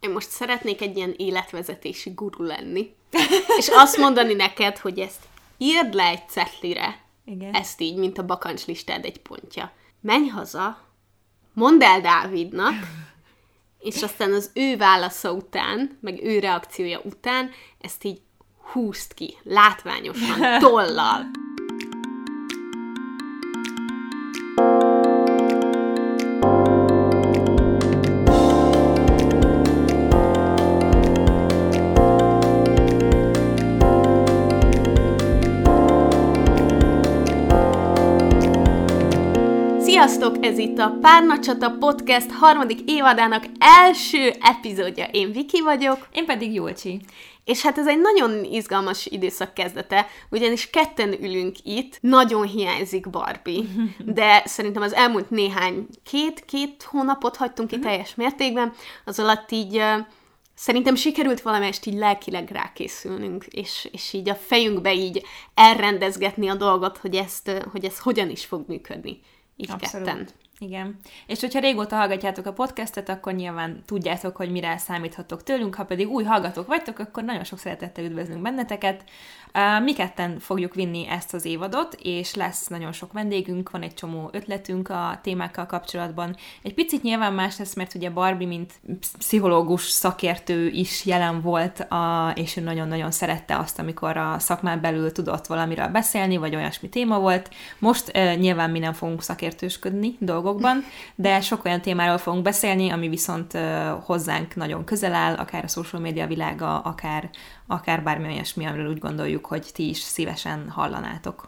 én most szeretnék egy ilyen életvezetési guru lenni, és azt mondani neked, hogy ezt írd le egy cetlire, Igen. ezt így, mint a bakancslistád egy pontja. Menj haza, mondd el Dávidnak, és aztán az ő válasza után, meg ő reakciója után, ezt így húzd ki, látványosan, tollal. Sziasztok! Ez itt a Párnacsata Podcast harmadik évadának első epizódja. Én Viki vagyok, Én pedig Júlcsi. és hát ez egy nagyon izgalmas időszak kezdete, ugyanis ketten ülünk itt, nagyon hiányzik Barbie, de szerintem az elmúlt néhány, két-két hónapot hagytunk ki teljes mértékben, az alatt így Szerintem sikerült valamelyest így lelkileg rákészülnünk, és, és így a fejünkbe így elrendezgetni a dolgot, hogy ezt, hogy ez hogyan is fog működni. Így ketten. Igen. És hogyha régóta hallgatjátok a podcastet, akkor nyilván tudjátok, hogy mire számíthatok tőlünk, ha pedig új hallgatók vagytok, akkor nagyon sok szeretettel üdvözlünk benneteket. Mi ketten fogjuk vinni ezt az évadot, és lesz nagyon sok vendégünk, van egy csomó ötletünk a témákkal kapcsolatban. Egy picit nyilván más lesz, mert ugye Barbie, mint pszichológus szakértő is jelen volt, a, és ő nagyon-nagyon szerette azt, amikor a szakmán belül tudott valamiről beszélni, vagy olyasmi téma volt. Most uh, nyilván mi nem fogunk szakértősködni dolgokban, de sok olyan témáról fogunk beszélni, ami viszont uh, hozzánk nagyon közel áll, akár a social media világa, akár, akár bármi olyasmi, amiről úgy gondoljuk, hogy ti is szívesen hallanátok.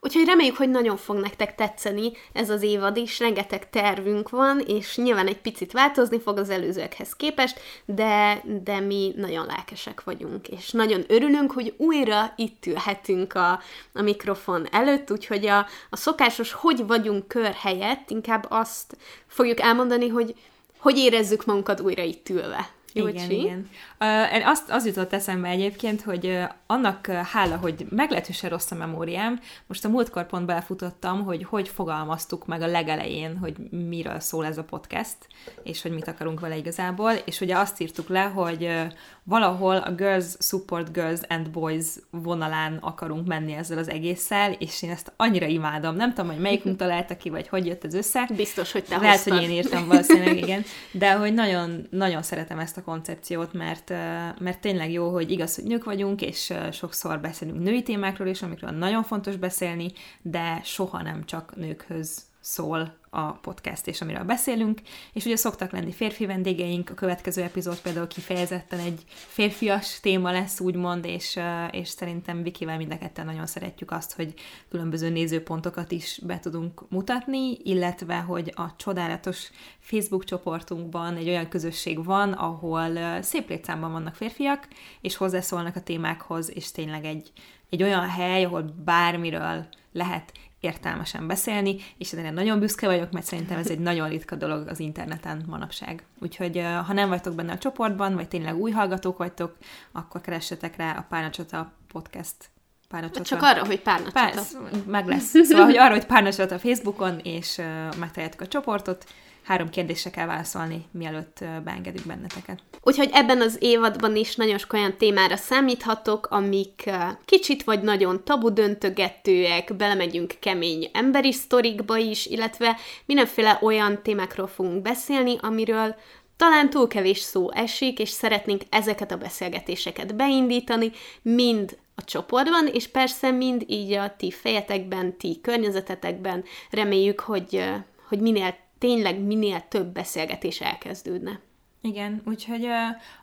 Úgyhogy reméljük, hogy nagyon fog nektek tetszeni ez az évad is, rengeteg tervünk van, és nyilván egy picit változni fog az előzőekhez képest, de, de mi nagyon lelkesek vagyunk, és nagyon örülünk, hogy újra itt ülhetünk a, a mikrofon előtt, úgyhogy a, a szokásos hogy vagyunk kör helyett inkább azt fogjuk elmondani, hogy hogy érezzük magunkat újra itt ülve. Igen, igen. Uh, azt, az jutott eszembe egyébként, hogy uh, annak uh, hála, hogy meglehetősen rossz a memóriám, most a múltkor pont belefutottam, hogy hogy fogalmaztuk meg a legelején, hogy miről szól ez a podcast, és hogy mit akarunk vele igazából, és ugye azt írtuk le, hogy uh, valahol a Girls Support Girls and Boys vonalán akarunk menni ezzel az egésszel, és én ezt annyira imádom. Nem tudom, hogy melyikünk találta ki, vagy hogy jött ez össze. Biztos, hogy te Lehet, hoztad. hogy én írtam valószínűleg, igen. De hogy nagyon, nagyon szeretem ezt a koncepciót, mert, mert tényleg jó, hogy igaz, hogy nők vagyunk, és sokszor beszélünk női témákról is, amikről nagyon fontos beszélni, de soha nem csak nőkhöz szól a podcast, és amiről beszélünk. És ugye szoktak lenni férfi vendégeink, a következő epizód például kifejezetten egy férfias téma lesz, úgymond, és, ö, és szerintem Vikivel mind a ketten nagyon szeretjük azt, hogy különböző nézőpontokat is be tudunk mutatni, illetve, hogy a csodálatos Facebook csoportunkban egy olyan közösség van, ahol ö, szép létszámban vannak férfiak, és hozzászólnak a témákhoz, és tényleg egy, egy olyan hely, ahol bármiről lehet értelmesen beszélni, és erre nagyon büszke vagyok, mert szerintem ez egy nagyon ritka dolog az interneten manapság. Úgyhogy ha nem vagytok benne a csoportban, vagy tényleg új hallgatók vagytok, akkor keressetek rá a Párnacsota podcast Párnacsota. Csak arra, hogy pár Pár, meg lesz. Szóval, hogy arra, hogy párnacsot a Facebookon, és uh, megtaláljátok a csoportot, három kérdésre kell válaszolni, mielőtt beengedünk benneteket. Úgyhogy ebben az évadban is nagyon sok olyan témára számíthatok, amik kicsit vagy nagyon tabu döntögetőek, belemegyünk kemény emberi sztorikba is, illetve mindenféle olyan témákról fogunk beszélni, amiről talán túl kevés szó esik, és szeretnénk ezeket a beszélgetéseket beindítani, mind a csoportban, és persze mind így a ti fejetekben, ti környezetetekben. Reméljük, hogy, hogy minél tényleg minél több beszélgetés elkezdődne. Igen, úgyhogy uh,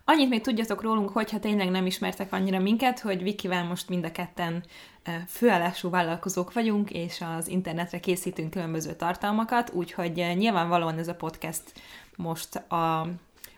annyit még tudjatok rólunk, hogyha tényleg nem ismertek annyira minket, hogy Vikivel most mind a ketten uh, főállású vállalkozók vagyunk, és az internetre készítünk különböző tartalmakat, úgyhogy uh, nyilvánvalóan ez a podcast most a,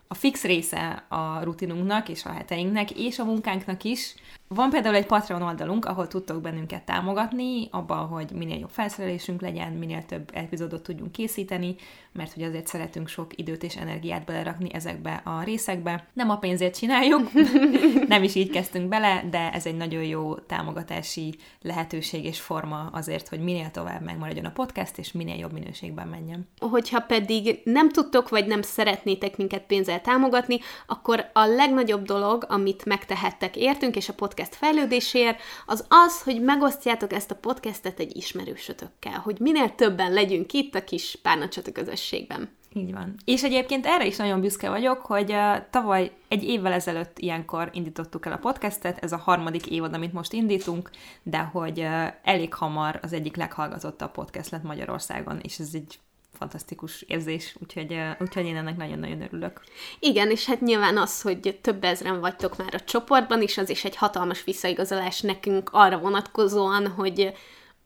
a fix része a rutinunknak és a heteinknek, és a munkánknak is. Van például egy Patreon oldalunk, ahol tudtok bennünket támogatni, abban, hogy minél jobb felszerelésünk legyen, minél több epizódot tudjunk készíteni, mert hogy azért szeretünk sok időt és energiát belerakni ezekbe a részekbe. Nem a pénzért csináljuk, nem is így kezdtünk bele, de ez egy nagyon jó támogatási lehetőség és forma azért, hogy minél tovább megmaradjon a podcast, és minél jobb minőségben menjen. Hogyha pedig nem tudtok, vagy nem szeretnétek minket pénzzel támogatni, akkor a legnagyobb dolog, amit megtehettek értünk, és a podcast fejlődéséért, az az, hogy megosztjátok ezt a podcastet egy ismerősötökkel, hogy minél többen legyünk itt a kis párnacsata közösségben. Így van. És egyébként erre is nagyon büszke vagyok, hogy tavaly egy évvel ezelőtt ilyenkor indítottuk el a podcastet, ez a harmadik évad, amit most indítunk, de hogy elég hamar az egyik leghallgatottabb podcast lett Magyarországon, és ez egy fantasztikus érzés, úgyhogy, úgyhogy én ennek nagyon-nagyon örülök. Igen, és hát nyilván az, hogy több ezren vagytok már a csoportban, és az is egy hatalmas visszaigazolás nekünk arra vonatkozóan, hogy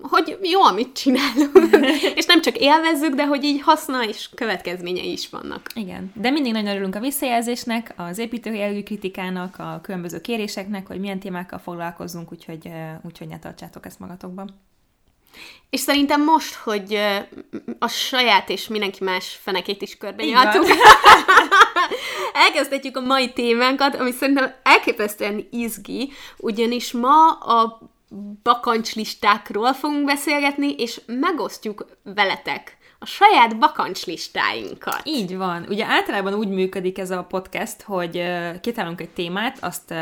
hogy jó, amit csinálunk. és nem csak élvezzük, de hogy így haszna és következményei is vannak. Igen. De mindig nagyon örülünk a visszajelzésnek, az építőjelgű kritikának, a különböző kéréseknek, hogy milyen témákkal foglalkozzunk, úgyhogy, úgyhogy ne tartsátok ezt magatokban. És szerintem most, hogy a saját és mindenki más fenekét is körbenyaltuk, elkezdhetjük a mai témánkat, ami szerintem elképesztően izgi, ugyanis ma a bakancslistákról fogunk beszélgetni, és megosztjuk veletek a saját bakancslistáinkat. Így van. Ugye általában úgy működik ez a podcast, hogy kitálunk egy témát, azt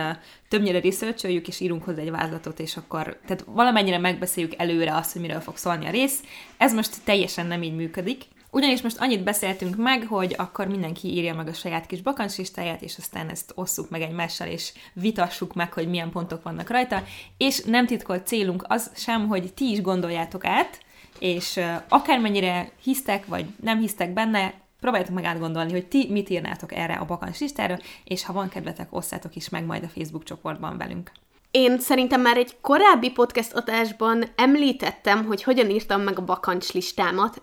többnyire researcholjük, és írunk hozzá egy vázlatot, és akkor, tehát valamennyire megbeszéljük előre azt, hogy miről fog szólni a rész. Ez most teljesen nem így működik. Ugyanis most annyit beszéltünk meg, hogy akkor mindenki írja meg a saját kis bakancslistáját, és aztán ezt osszuk meg egymással, és vitassuk meg, hogy milyen pontok vannak rajta, és nem titkolt célunk az sem, hogy ti is gondoljátok át, és akármennyire hisztek, vagy nem hisztek benne, próbáljátok meg átgondolni, hogy ti mit írnátok erre a bakancs listára, és ha van kedvetek, osszátok is meg majd a Facebook csoportban velünk. Én szerintem már egy korábbi podcast adásban említettem, hogy hogyan írtam meg a bakancs listámat,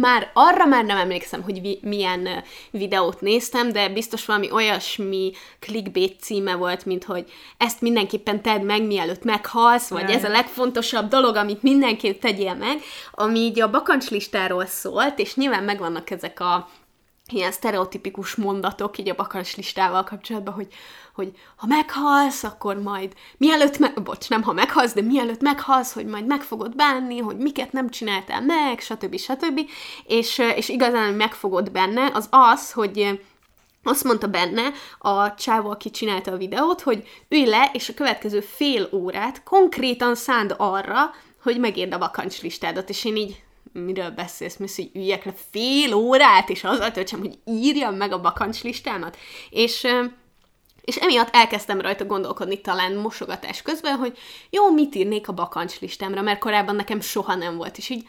már arra már nem emlékszem, hogy vi- milyen videót néztem, de biztos valami olyasmi clickbait címe volt, mint hogy ezt mindenképpen tedd meg, mielőtt meghalsz, vagy Jaj. ez a legfontosabb dolog, amit mindenképp tegyél meg, ami így a bakancslistáról szólt, és nyilván megvannak ezek a ilyen sztereotipikus mondatok így a bakancslistával kapcsolatban, hogy, hogy ha meghalsz, akkor majd mielőtt, me- bocs, nem ha meghalsz, de mielőtt meghalsz, hogy majd meg fogod bánni, hogy miket nem csináltál meg, stb. stb. És, és igazán meg fogod benne, az az, hogy azt mondta benne a csávó, aki csinálta a videót, hogy ülj le, és a következő fél órát konkrétan szánd arra, hogy megírd a bakancslistádat, és én így, miről beszélsz, mi hogy üljek le fél órát, és azzal töltsem, hogy írjam meg a bakancslistámat. És és emiatt elkezdtem rajta gondolkodni talán mosogatás közben, hogy jó, mit írnék a bakancslistámra, mert korábban nekem soha nem volt, és így,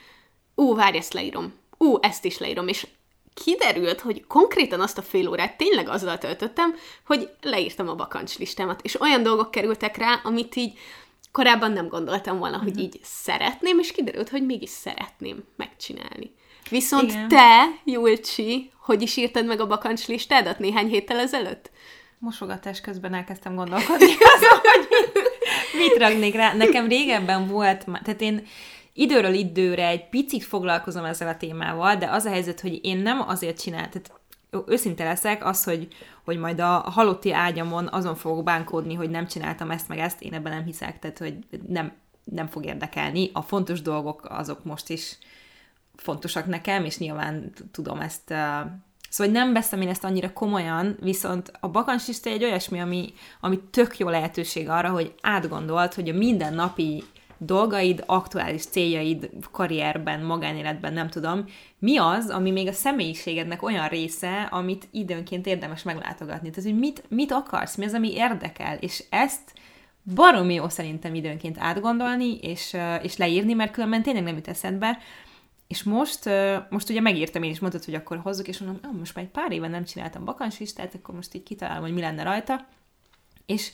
ú, várj, ezt leírom. Ú, ezt is leírom, és kiderült, hogy konkrétan azt a fél órát tényleg azzal töltöttem, hogy leírtam a bakancslistámat, és olyan dolgok kerültek rá, amit így korábban nem gondoltam volna, hogy így szeretném, és kiderült, hogy mégis szeretném megcsinálni. Viszont Igen. te, Julcsi, hogy is írtad meg a bakancslistádat néhány héttel ezelőtt? mosogatás közben elkezdtem gondolkodni azon, hogy mit, ragnék rá. Nekem régebben volt, tehát én időről időre egy picit foglalkozom ezzel a témával, de az a helyzet, hogy én nem azért csináltam, tehát őszinte leszek, az, hogy, hogy majd a halotti ágyamon azon fogok bánkódni, hogy nem csináltam ezt meg ezt, én ebben nem hiszek, tehát hogy nem, nem fog érdekelni. A fontos dolgok azok most is fontosak nekem, és nyilván tudom ezt Szóval nem veszem én ezt annyira komolyan, viszont a bakancslista egy olyasmi, ami, ami tök jó lehetőség arra, hogy átgondolt, hogy a mindennapi dolgaid, aktuális céljaid, karrierben, magánéletben, nem tudom, mi az, ami még a személyiségednek olyan része, amit időnként érdemes meglátogatni. Tehát, hogy mit, mit akarsz, mi az, ami érdekel, és ezt baromi jó szerintem időnként átgondolni, és, és leírni, mert különben tényleg nem jut eszedbe, és most, most ugye megírtam én is, mondtad, hogy akkor hozzuk, és mondom, most már egy pár éve nem csináltam bakancslistát, akkor most így kitalálom, hogy mi lenne rajta. És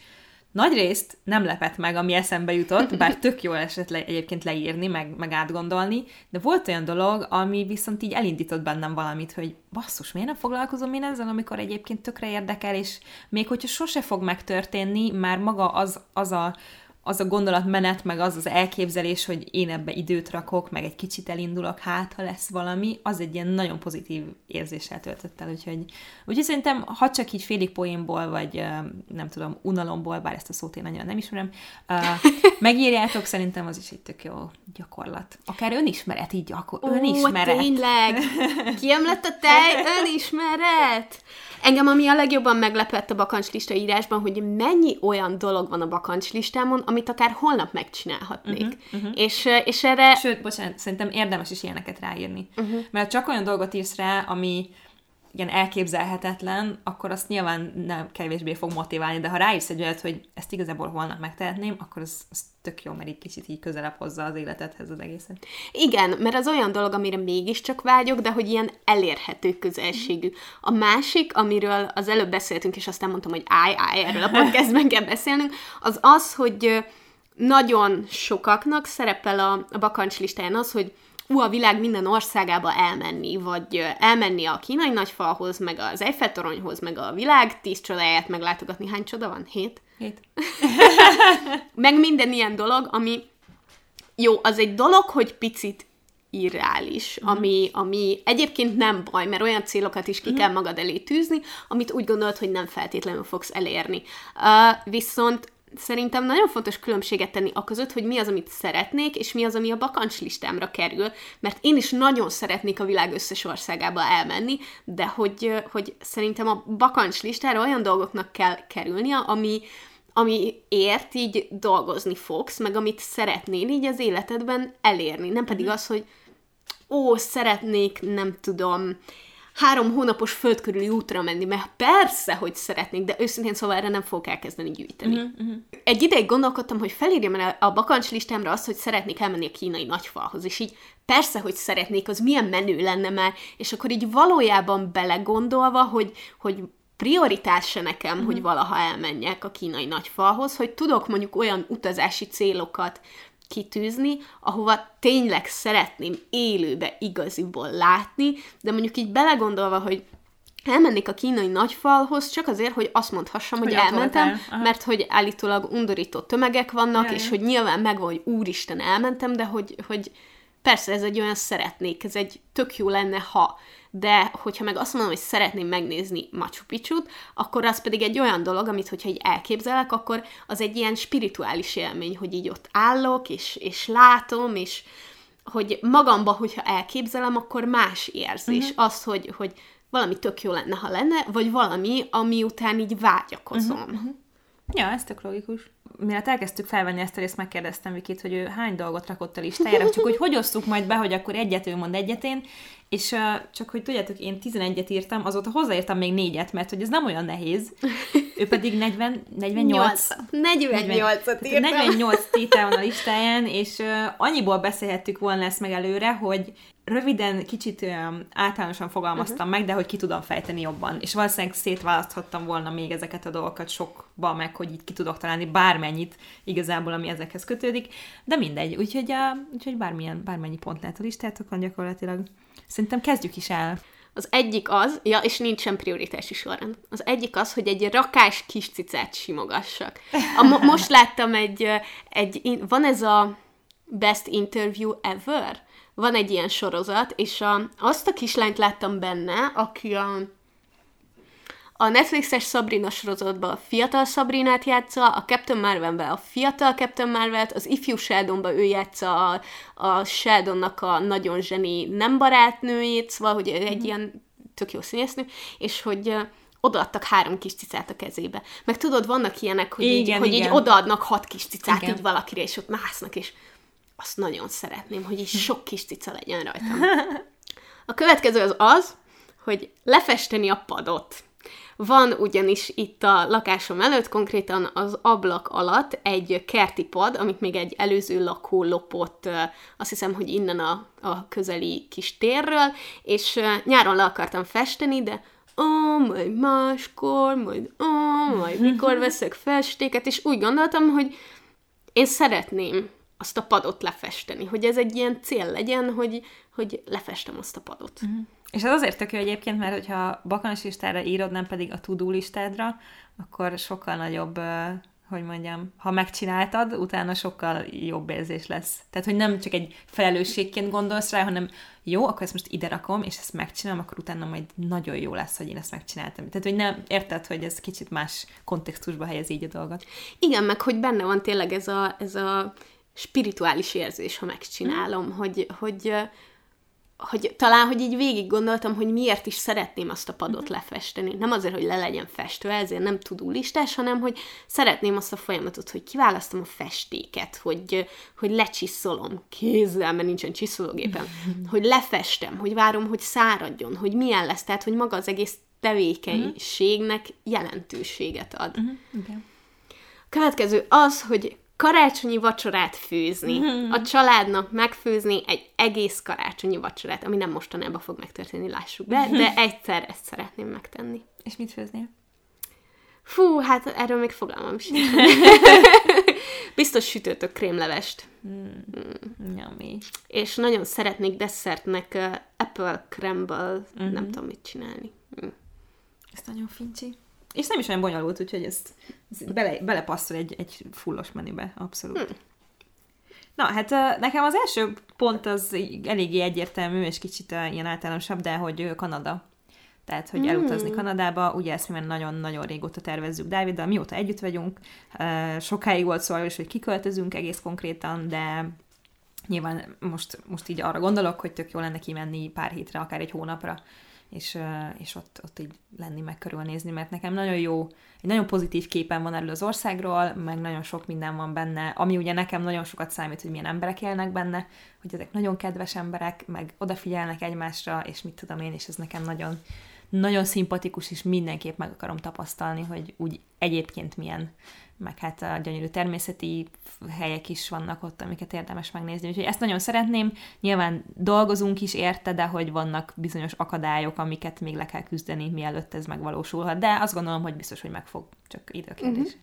Nagy részt nem lepett meg, ami eszembe jutott, bár tök jó esett le, egyébként leírni, meg, meg átgondolni, de volt olyan dolog, ami viszont így elindított bennem valamit, hogy basszus, miért nem foglalkozom én ezzel, amikor egyébként tökre érdekel, és még hogyha sose fog megtörténni, már maga az, az a az a gondolatmenet, meg az az elképzelés, hogy én ebbe időt rakok, meg egy kicsit elindulok, hát ha lesz valami, az egy ilyen nagyon pozitív érzéssel töltött el, úgyhogy, úgyhogy szerintem, ha csak így félig poénból, vagy nem tudom, unalomból, bár ezt a szót én nagyon nem ismerem, megírjátok, szerintem az is egy tök jó gyakorlat. Akár önismeret így gyakor- Ó, önismeret. tényleg! Kiemlett a tej, önismeret! Engem ami a legjobban meglepett a bakancslista írásban, hogy mennyi olyan dolog van a bakancslistámon, amit akár holnap megcsinálhatnék. Uh-huh, uh-huh. És, és erre... Sőt, bocsánat, szerintem érdemes is ilyeneket ráírni. Uh-huh. Mert csak olyan dolgot írsz rá, ami ilyen elképzelhetetlen, akkor azt nyilván nem kevésbé fog motiválni, de ha ráírsz egy olyat, hogy ezt igazából holnap megtehetném, akkor az, az tök jó, mert így kicsit így közelebb hozza az életedhez az egészet. Igen, mert az olyan dolog, amire mégiscsak vágyok, de hogy ilyen elérhető közelségű. A másik, amiről az előbb beszéltünk, és aztán mondtam, hogy állj, állj, erről a podcastben kell beszélnünk, az az, hogy nagyon sokaknak szerepel a, a bakancs listáján az, hogy ú, a világ minden országába elmenni, vagy elmenni a kínai nagyfalhoz, meg az Eiffel toronyhoz, meg a világ tíz csodáját meglátogatni. Hány csoda van? Hét? Hét. meg minden ilyen dolog, ami jó, az egy dolog, hogy picit irreális, mm. ami, ami egyébként nem baj, mert olyan célokat is ki mm. kell magad elé tűzni, amit úgy gondolod, hogy nem feltétlenül fogsz elérni. Uh, viszont szerintem nagyon fontos különbséget tenni a között, hogy mi az, amit szeretnék, és mi az, ami a bakancs listámra kerül, mert én is nagyon szeretnék a világ összes országába elmenni, de hogy, hogy szerintem a bakancs listára olyan dolgoknak kell kerülnie, ami, ami ért így dolgozni fogsz, meg amit szeretnél így az életedben elérni, nem pedig mhm. az, hogy ó, szeretnék, nem tudom, három hónapos földkörüli útra menni, mert persze, hogy szeretnék, de őszintén szóval erre nem fogok elkezdeni gyűjteni. Uh-huh, uh-huh. Egy ideig gondolkodtam, hogy felírjam el a bakancs listámra azt, hogy szeretnék elmenni a kínai nagyfalhoz, és így persze, hogy szeretnék, az milyen menő lenne már, és akkor így valójában belegondolva, hogy, hogy prioritás se nekem, uh-huh. hogy valaha elmenjek a kínai nagyfalhoz, hogy tudok mondjuk olyan utazási célokat kitűzni, ahova tényleg szeretném élőbe igaziból látni, de mondjuk így belegondolva, hogy elmennék a kínai nagyfalhoz csak azért, hogy azt mondhassam, hogy, hogy elmentem, mert hogy állítólag undorító tömegek vannak, Jaj. és hogy nyilván megvan, hogy úristen, elmentem, de hogy, hogy persze ez egy olyan szeretnék, ez egy tök jó lenne, ha de hogyha meg azt mondom, hogy szeretném megnézni Machu picchu akkor az pedig egy olyan dolog, amit hogyha így elképzelek, akkor az egy ilyen spirituális élmény, hogy így ott állok, és, és látom, és hogy magamba, hogyha elképzelem, akkor más érzés. Uh-huh. Az, hogy, hogy valami tök jó lenne, ha lenne, vagy valami, ami után így vágyakozom. Uh-huh. Ja, ez tök logikus mielőtt elkezdtük felvenni ezt a részt, megkérdeztem Vikit, hogy ő hány dolgot rakott a listájára, csak hogy hogy osztuk majd be, hogy akkor egyet ő mond egyetén, és uh, csak hogy tudjátok, én 11-et írtam, azóta hozzáírtam még négyet, mert hogy ez nem olyan nehéz. Ő pedig 40, 48. 48-at írtam. 48 tétel van a listáján, és uh, annyiból beszélhettük volna ezt meg előre, hogy röviden, kicsit um, általánosan fogalmaztam uh-huh. meg, de hogy ki tudom fejteni jobban. És valószínűleg szétválaszthattam volna még ezeket a dolgokat sokba, meg hogy így ki tudok találni bármennyit igazából, ami ezekhez kötődik, de mindegy. Úgyhogy, uh, úgyhogy bármilyen, bármennyi pont lehet a listátok gyakorlatilag. Szerintem kezdjük is el. Az egyik az, ja, és nincsen prioritási sorrend. Az egyik az, hogy egy rakás kis cicát simogassak. A, mo- most láttam egy, egy, van ez a Best Interview Ever? Van egy ilyen sorozat, és a, azt a kislányt láttam benne, aki a a Netflixes Sabrina sorozatban a fiatal Sabrinát játsza, a Captain Marvel-ben a fiatal Captain Marvel-t, az ifjú Sheldonban ő játsza a, a Sheldonnak a nagyon zseni nem barátnőjét, szóval, hogy egy mm-hmm. ilyen tök jó színésznő, és hogy odaadtak három kis cicát a kezébe. Meg tudod, vannak ilyenek, hogy, igen, így, hogy így odaadnak hat kis cicát igen. így valakire, és ott másznak, és azt nagyon szeretném, hogy így sok kis cica legyen rajtam. A következő az az, hogy lefesteni a padot. Van ugyanis itt a lakásom előtt, konkrétan az ablak alatt egy kerti pad, amit még egy előző lakó lopott, azt hiszem, hogy innen a, a közeli kis térről, és nyáron le akartam festeni, de ó, majd máskor, majd ó, majd mikor veszek festéket, és úgy gondoltam, hogy én szeretném azt a padot lefesteni, hogy ez egy ilyen cél legyen, hogy, hogy lefestem azt a padot. Uh-huh. És ez azért tök jó egyébként, mert hogyha bakancs listára írod, nem pedig a tudó listádra, akkor sokkal nagyobb hogy mondjam, ha megcsináltad, utána sokkal jobb érzés lesz. Tehát, hogy nem csak egy felelősségként gondolsz rá, hanem jó, akkor ezt most ide rakom, és ezt megcsinálom, akkor utána majd nagyon jó lesz, hogy én ezt megcsináltam. Tehát, hogy nem érted, hogy ez kicsit más kontextusba helyez így a dolgot. Igen, meg hogy benne van tényleg ez a, ez a spirituális érzés, ha megcsinálom, mm. hogy, hogy hogy talán, hogy így végig gondoltam, hogy miért is szeretném azt a padot uh-huh. lefesteni. Nem azért, hogy le legyen festve, ezért nem tudó listás, hanem hogy szeretném azt a folyamatot, hogy kiválasztom a festéket, hogy, hogy lecsiszolom kézzel, mert nincsen csiszológépem, hogy lefestem, hogy várom, hogy száradjon, hogy milyen lesz, tehát, hogy maga az egész tevékenységnek jelentőséget ad. Uh-huh. Okay. A következő az, hogy karácsonyi vacsorát főzni, mm-hmm. a családnak megfőzni egy egész karácsonyi vacsorát, ami nem mostanában fog megtörténni, lássuk be, de egyszer ezt szeretném megtenni. És mit főznél? Fú, hát erről még fogalmam sincs. Biztos sütőtök krémlevest. Mm. Mm. És nagyon szeretnék desszertnek uh, apple crumble, mm-hmm. nem tudom mit csinálni. Mm. Ez nagyon fincsi. És nem is olyan bonyolult, úgyhogy ezt, ezt bele, belepasszol egy, egy fullos menübe, abszolút. Hmm. Na, hát nekem az első pont az eléggé egyértelmű, és kicsit ilyen általánosabb, de hogy Kanada. Tehát, hogy elutazni Kanadába, ugye ezt mi nagyon-nagyon régóta tervezzük Dáviddal, mióta együtt vagyunk, sokáig volt szó is, hogy kiköltözünk egész konkrétan, de nyilván most, most így arra gondolok, hogy tök jó lenne kimenni pár hétre, akár egy hónapra, és, és ott, ott így lenni, meg körülnézni, mert nekem nagyon jó, egy nagyon pozitív képen van erről az országról, meg nagyon sok minden van benne, ami ugye nekem nagyon sokat számít, hogy milyen emberek élnek benne, hogy ezek nagyon kedves emberek, meg odafigyelnek egymásra, és mit tudom én, és ez nekem nagyon, nagyon szimpatikus, és mindenképp meg akarom tapasztalni, hogy úgy egyébként milyen meg hát a gyönyörű természeti helyek is vannak ott, amiket érdemes megnézni. Úgyhogy ezt nagyon szeretném. Nyilván dolgozunk is érte, de hogy vannak bizonyos akadályok, amiket még le kell küzdeni, mielőtt ez megvalósulhat. De azt gondolom, hogy biztos, hogy meg fog, csak időkérdés. Uh-huh.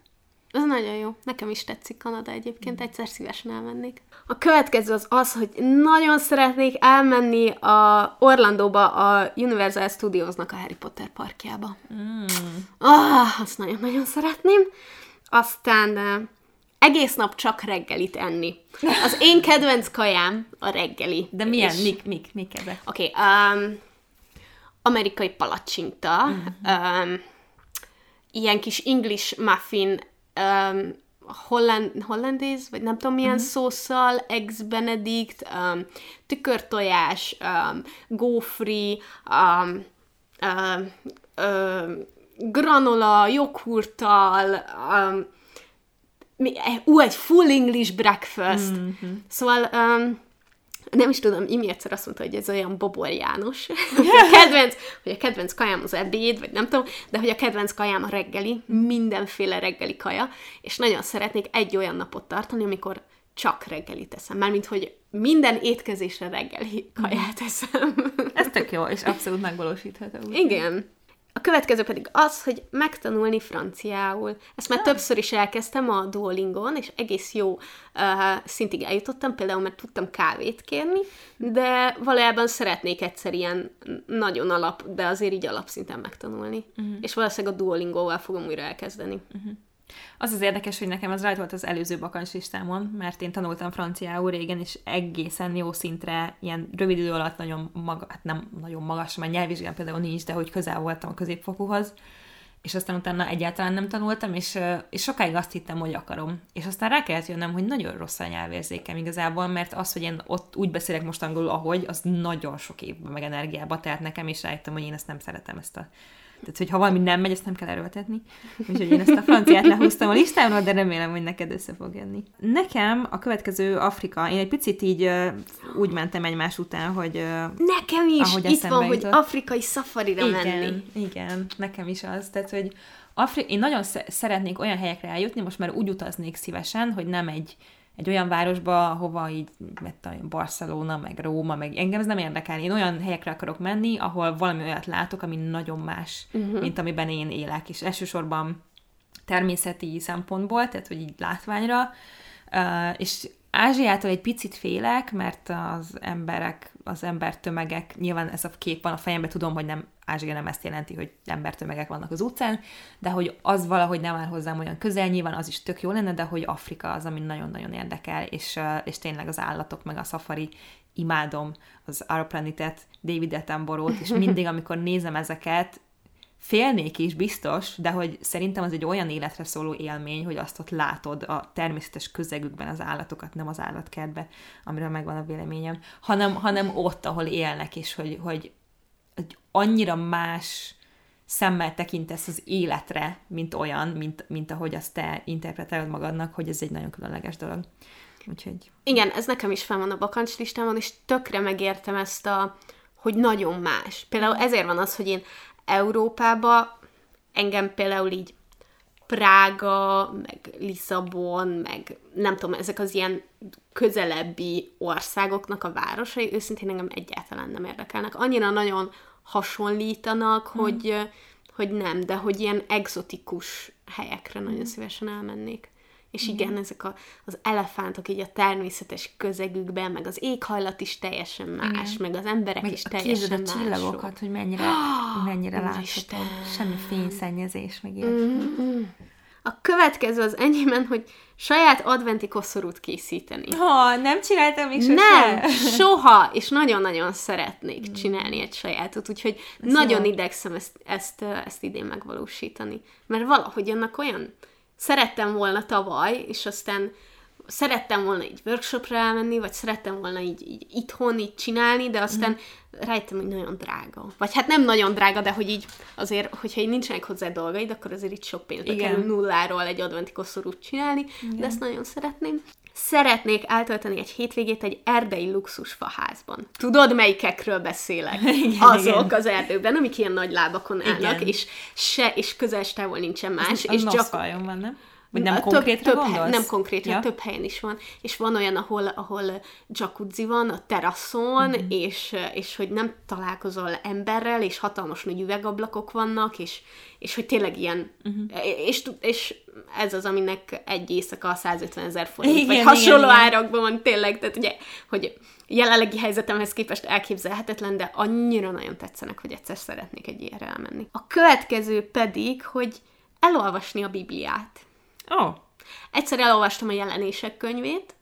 Ez nagyon jó. Nekem is tetszik Kanada egyébként, egyszer szívesen elmennék. A következő az az, hogy nagyon szeretnék elmenni a Orlandóba a Universal Studiosnak a Harry Potter parkjába. Mm. Ah, azt nagyon-nagyon szeretném. Aztán egész nap csak reggelit enni. Az én kedvenc kajám a reggeli. De milyen? És... Mik, mik, mik ezek? Oké, okay, um, amerikai palacsinta, uh-huh. um, ilyen kis English muffin, um, holland, hollandéz, vagy nem tudom milyen uh-huh. szószal, ex benedict, um, tükörtojás, um, gófri, um, um, um, granola, joghurttal, um, ú, egy full English breakfast. Mm-hmm. Szóval um, nem is tudom, Imi egyszer azt mondta, hogy ez olyan Bobor János, hogy a kedvenc, hogy a kedvenc kajám az ebéd, vagy nem tudom, de hogy a kedvenc kajám a reggeli, mindenféle reggeli kaja, és nagyon szeretnék egy olyan napot tartani, amikor csak reggeli teszem, mármint, hogy minden étkezésre reggeli kaját eszem. Ez tök jó, és abszolút megvalósítható. Igen. A következő pedig az, hogy megtanulni franciául. Ezt már ah. többször is elkezdtem a Duolingon, és egész jó uh, szintig eljutottam, például mert tudtam kávét kérni, de valójában szeretnék egyszer ilyen nagyon alap, de azért így alapszinten megtanulni. Uh-huh. És valószínűleg a Duolingóval fogom újra elkezdeni. Uh-huh. Az az érdekes, hogy nekem az rajta volt az előző bakancslistámon, mert én tanultam franciául régen, és egészen jó szintre, ilyen rövid idő alatt nagyon maga, hát nem nagyon magas, mert nyelvvizsgám például nincs, de hogy közel voltam a középfokúhoz, és aztán utána egyáltalán nem tanultam, és, és sokáig azt hittem, hogy akarom. És aztán rá kellett jönnöm, hogy nagyon rossz a nyelvérzékem igazából, mert az, hogy én ott úgy beszélek most angolul, ahogy, az nagyon sok évben meg energiába telt nekem, és rájöttem, hogy én ezt nem szeretem, ezt a tehát, hogy ha valami nem megy, ezt nem kell erőltetni. Úgyhogy én ezt a franciát lehúztam a listámról, de remélem, hogy neked össze fog jönni. Nekem a következő Afrika, én egy picit így úgy mentem egymás után, hogy... Nekem is! Itt van, jutott. hogy afrikai szafarira igen, menni. Igen, nekem is az. Tehát, hogy Afri- én nagyon szeretnék olyan helyekre eljutni, most már úgy utaznék szívesen, hogy nem egy egy olyan városba, hova így, mert Barcelona, meg Róma, meg engem ez nem érdekel. Én olyan helyekre akarok menni, ahol valami olyat látok, ami nagyon más, uh-huh. mint amiben én élek, és elsősorban természeti szempontból, tehát hogy így látványra, uh, és Ázsiától egy picit félek, mert az emberek, az embertömegek, nyilván ez a kép van a fejemben, tudom, hogy nem Ázsia nem ezt jelenti, hogy embertömegek vannak az utcán, de hogy az valahogy nem áll hozzám olyan közel, nyilván az is tök jó lenne, de hogy Afrika az, ami nagyon-nagyon érdekel, és, és tényleg az állatok, meg a safari imádom az Our Planet-et, David Attenborough-t, és mindig, amikor nézem ezeket, félnék is biztos, de hogy szerintem az egy olyan életre szóló élmény, hogy azt ott látod a természetes közegükben az állatokat, nem az állatkertbe, amiről megvan a véleményem, hanem, hanem ott, ahol élnek, és hogy, hogy, hogy annyira más szemmel tekintesz az életre, mint olyan, mint, mint ahogy azt te interpretálod magadnak, hogy ez egy nagyon különleges dolog. Úgyhogy... Igen, ez nekem is fel van a bakancs listámon, és tökre megértem ezt a, hogy nagyon más. Például ezért van az, hogy én Európába engem például így Prága, meg Lisszabon, meg nem tudom, ezek az ilyen közelebbi országoknak a városai őszintén engem egyáltalán nem érdekelnek. Annyira nagyon hasonlítanak, hmm. hogy, hogy nem, de hogy ilyen egzotikus helyekre nagyon szívesen elmennék. És igen, igen ezek a, az elefántok így a természetes közegükben, meg az éghajlat is teljesen más, igen. meg az emberek meg is teljesen más. a csillagokat, hogy mennyire, mennyire látható. Semmi fényszennyezés, meg mm-hmm. A következő az enyémben, hogy saját adventi koszorút készíteni. Ha, nem csináltam még sose. Nem, soha, és nagyon-nagyon szeretnék mm. csinálni egy sajátot, úgyhogy Ez nagyon jó. idegszem ezt, ezt, ezt idén megvalósítani. Mert valahogy annak olyan szerettem volna tavaly, és aztán szerettem volna egy workshopra elmenni, vagy szerettem volna így, így itthon így csinálni, de aztán mm. rájöttem, hogy nagyon drága. Vagy hát nem nagyon drága, de hogy így azért, hogyha így nincsenek hozzá dolgaid, akkor azért itt sok pénzbe kerül nulláról egy adventi koszorút csinálni, Igen. de ezt nagyon szeretném. Szeretnék eltölteni egy hétvégét egy erdei luxusfaházban. Tudod, melyikekről beszélek? Igen, Azok igen. az erdőkben, amik ilyen nagy lábakon állnak, igen. és se, és közel távol nincsen más. Ez és csak... van, nem? Vagy nem konkrétra több, gondolsz? nem konkrétra, ja. több helyen is van. És van olyan, ahol, ahol jacuzzi van a teraszon, uh-huh. és, és hogy nem találkozol emberrel, és hatalmas nagy üvegablakok vannak, és, és hogy tényleg ilyen, uh-huh. és, és ez az, aminek egy éjszaka 150 ezer forint, igen, vagy hasonló igen, árakban van tényleg, tehát ugye, hogy jelenlegi helyzetemhez képest elképzelhetetlen, de annyira nagyon tetszenek, hogy egyszer szeretnék egy ilyenre elmenni. A következő pedig, hogy elolvasni a Bibliát. Ó. Oh. Egyszer elolvastam a jelenések könyvét,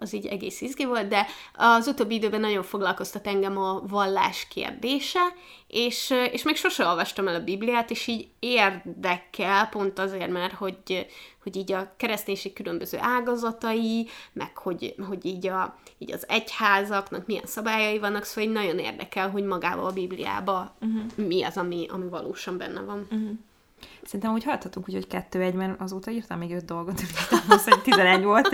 az így egész izgi volt, de az utóbbi időben nagyon foglalkoztat engem a vallás kérdése, és, és még sose olvastam el a Bibliát, és így érdekel, pont azért, mert hogy, hogy így a kereszténység különböző ágazatai, meg hogy, hogy így, a, így az egyházaknak milyen szabályai vannak, szóval így nagyon érdekel, hogy magában a Bibliában uh-huh. mi az, ami, ami valósan benne van. Uh-huh. Szerintem úgy hallhatunk, úgy, hogy kettő egy, mert azóta írtam még öt dolgot, az, hogy 11 volt.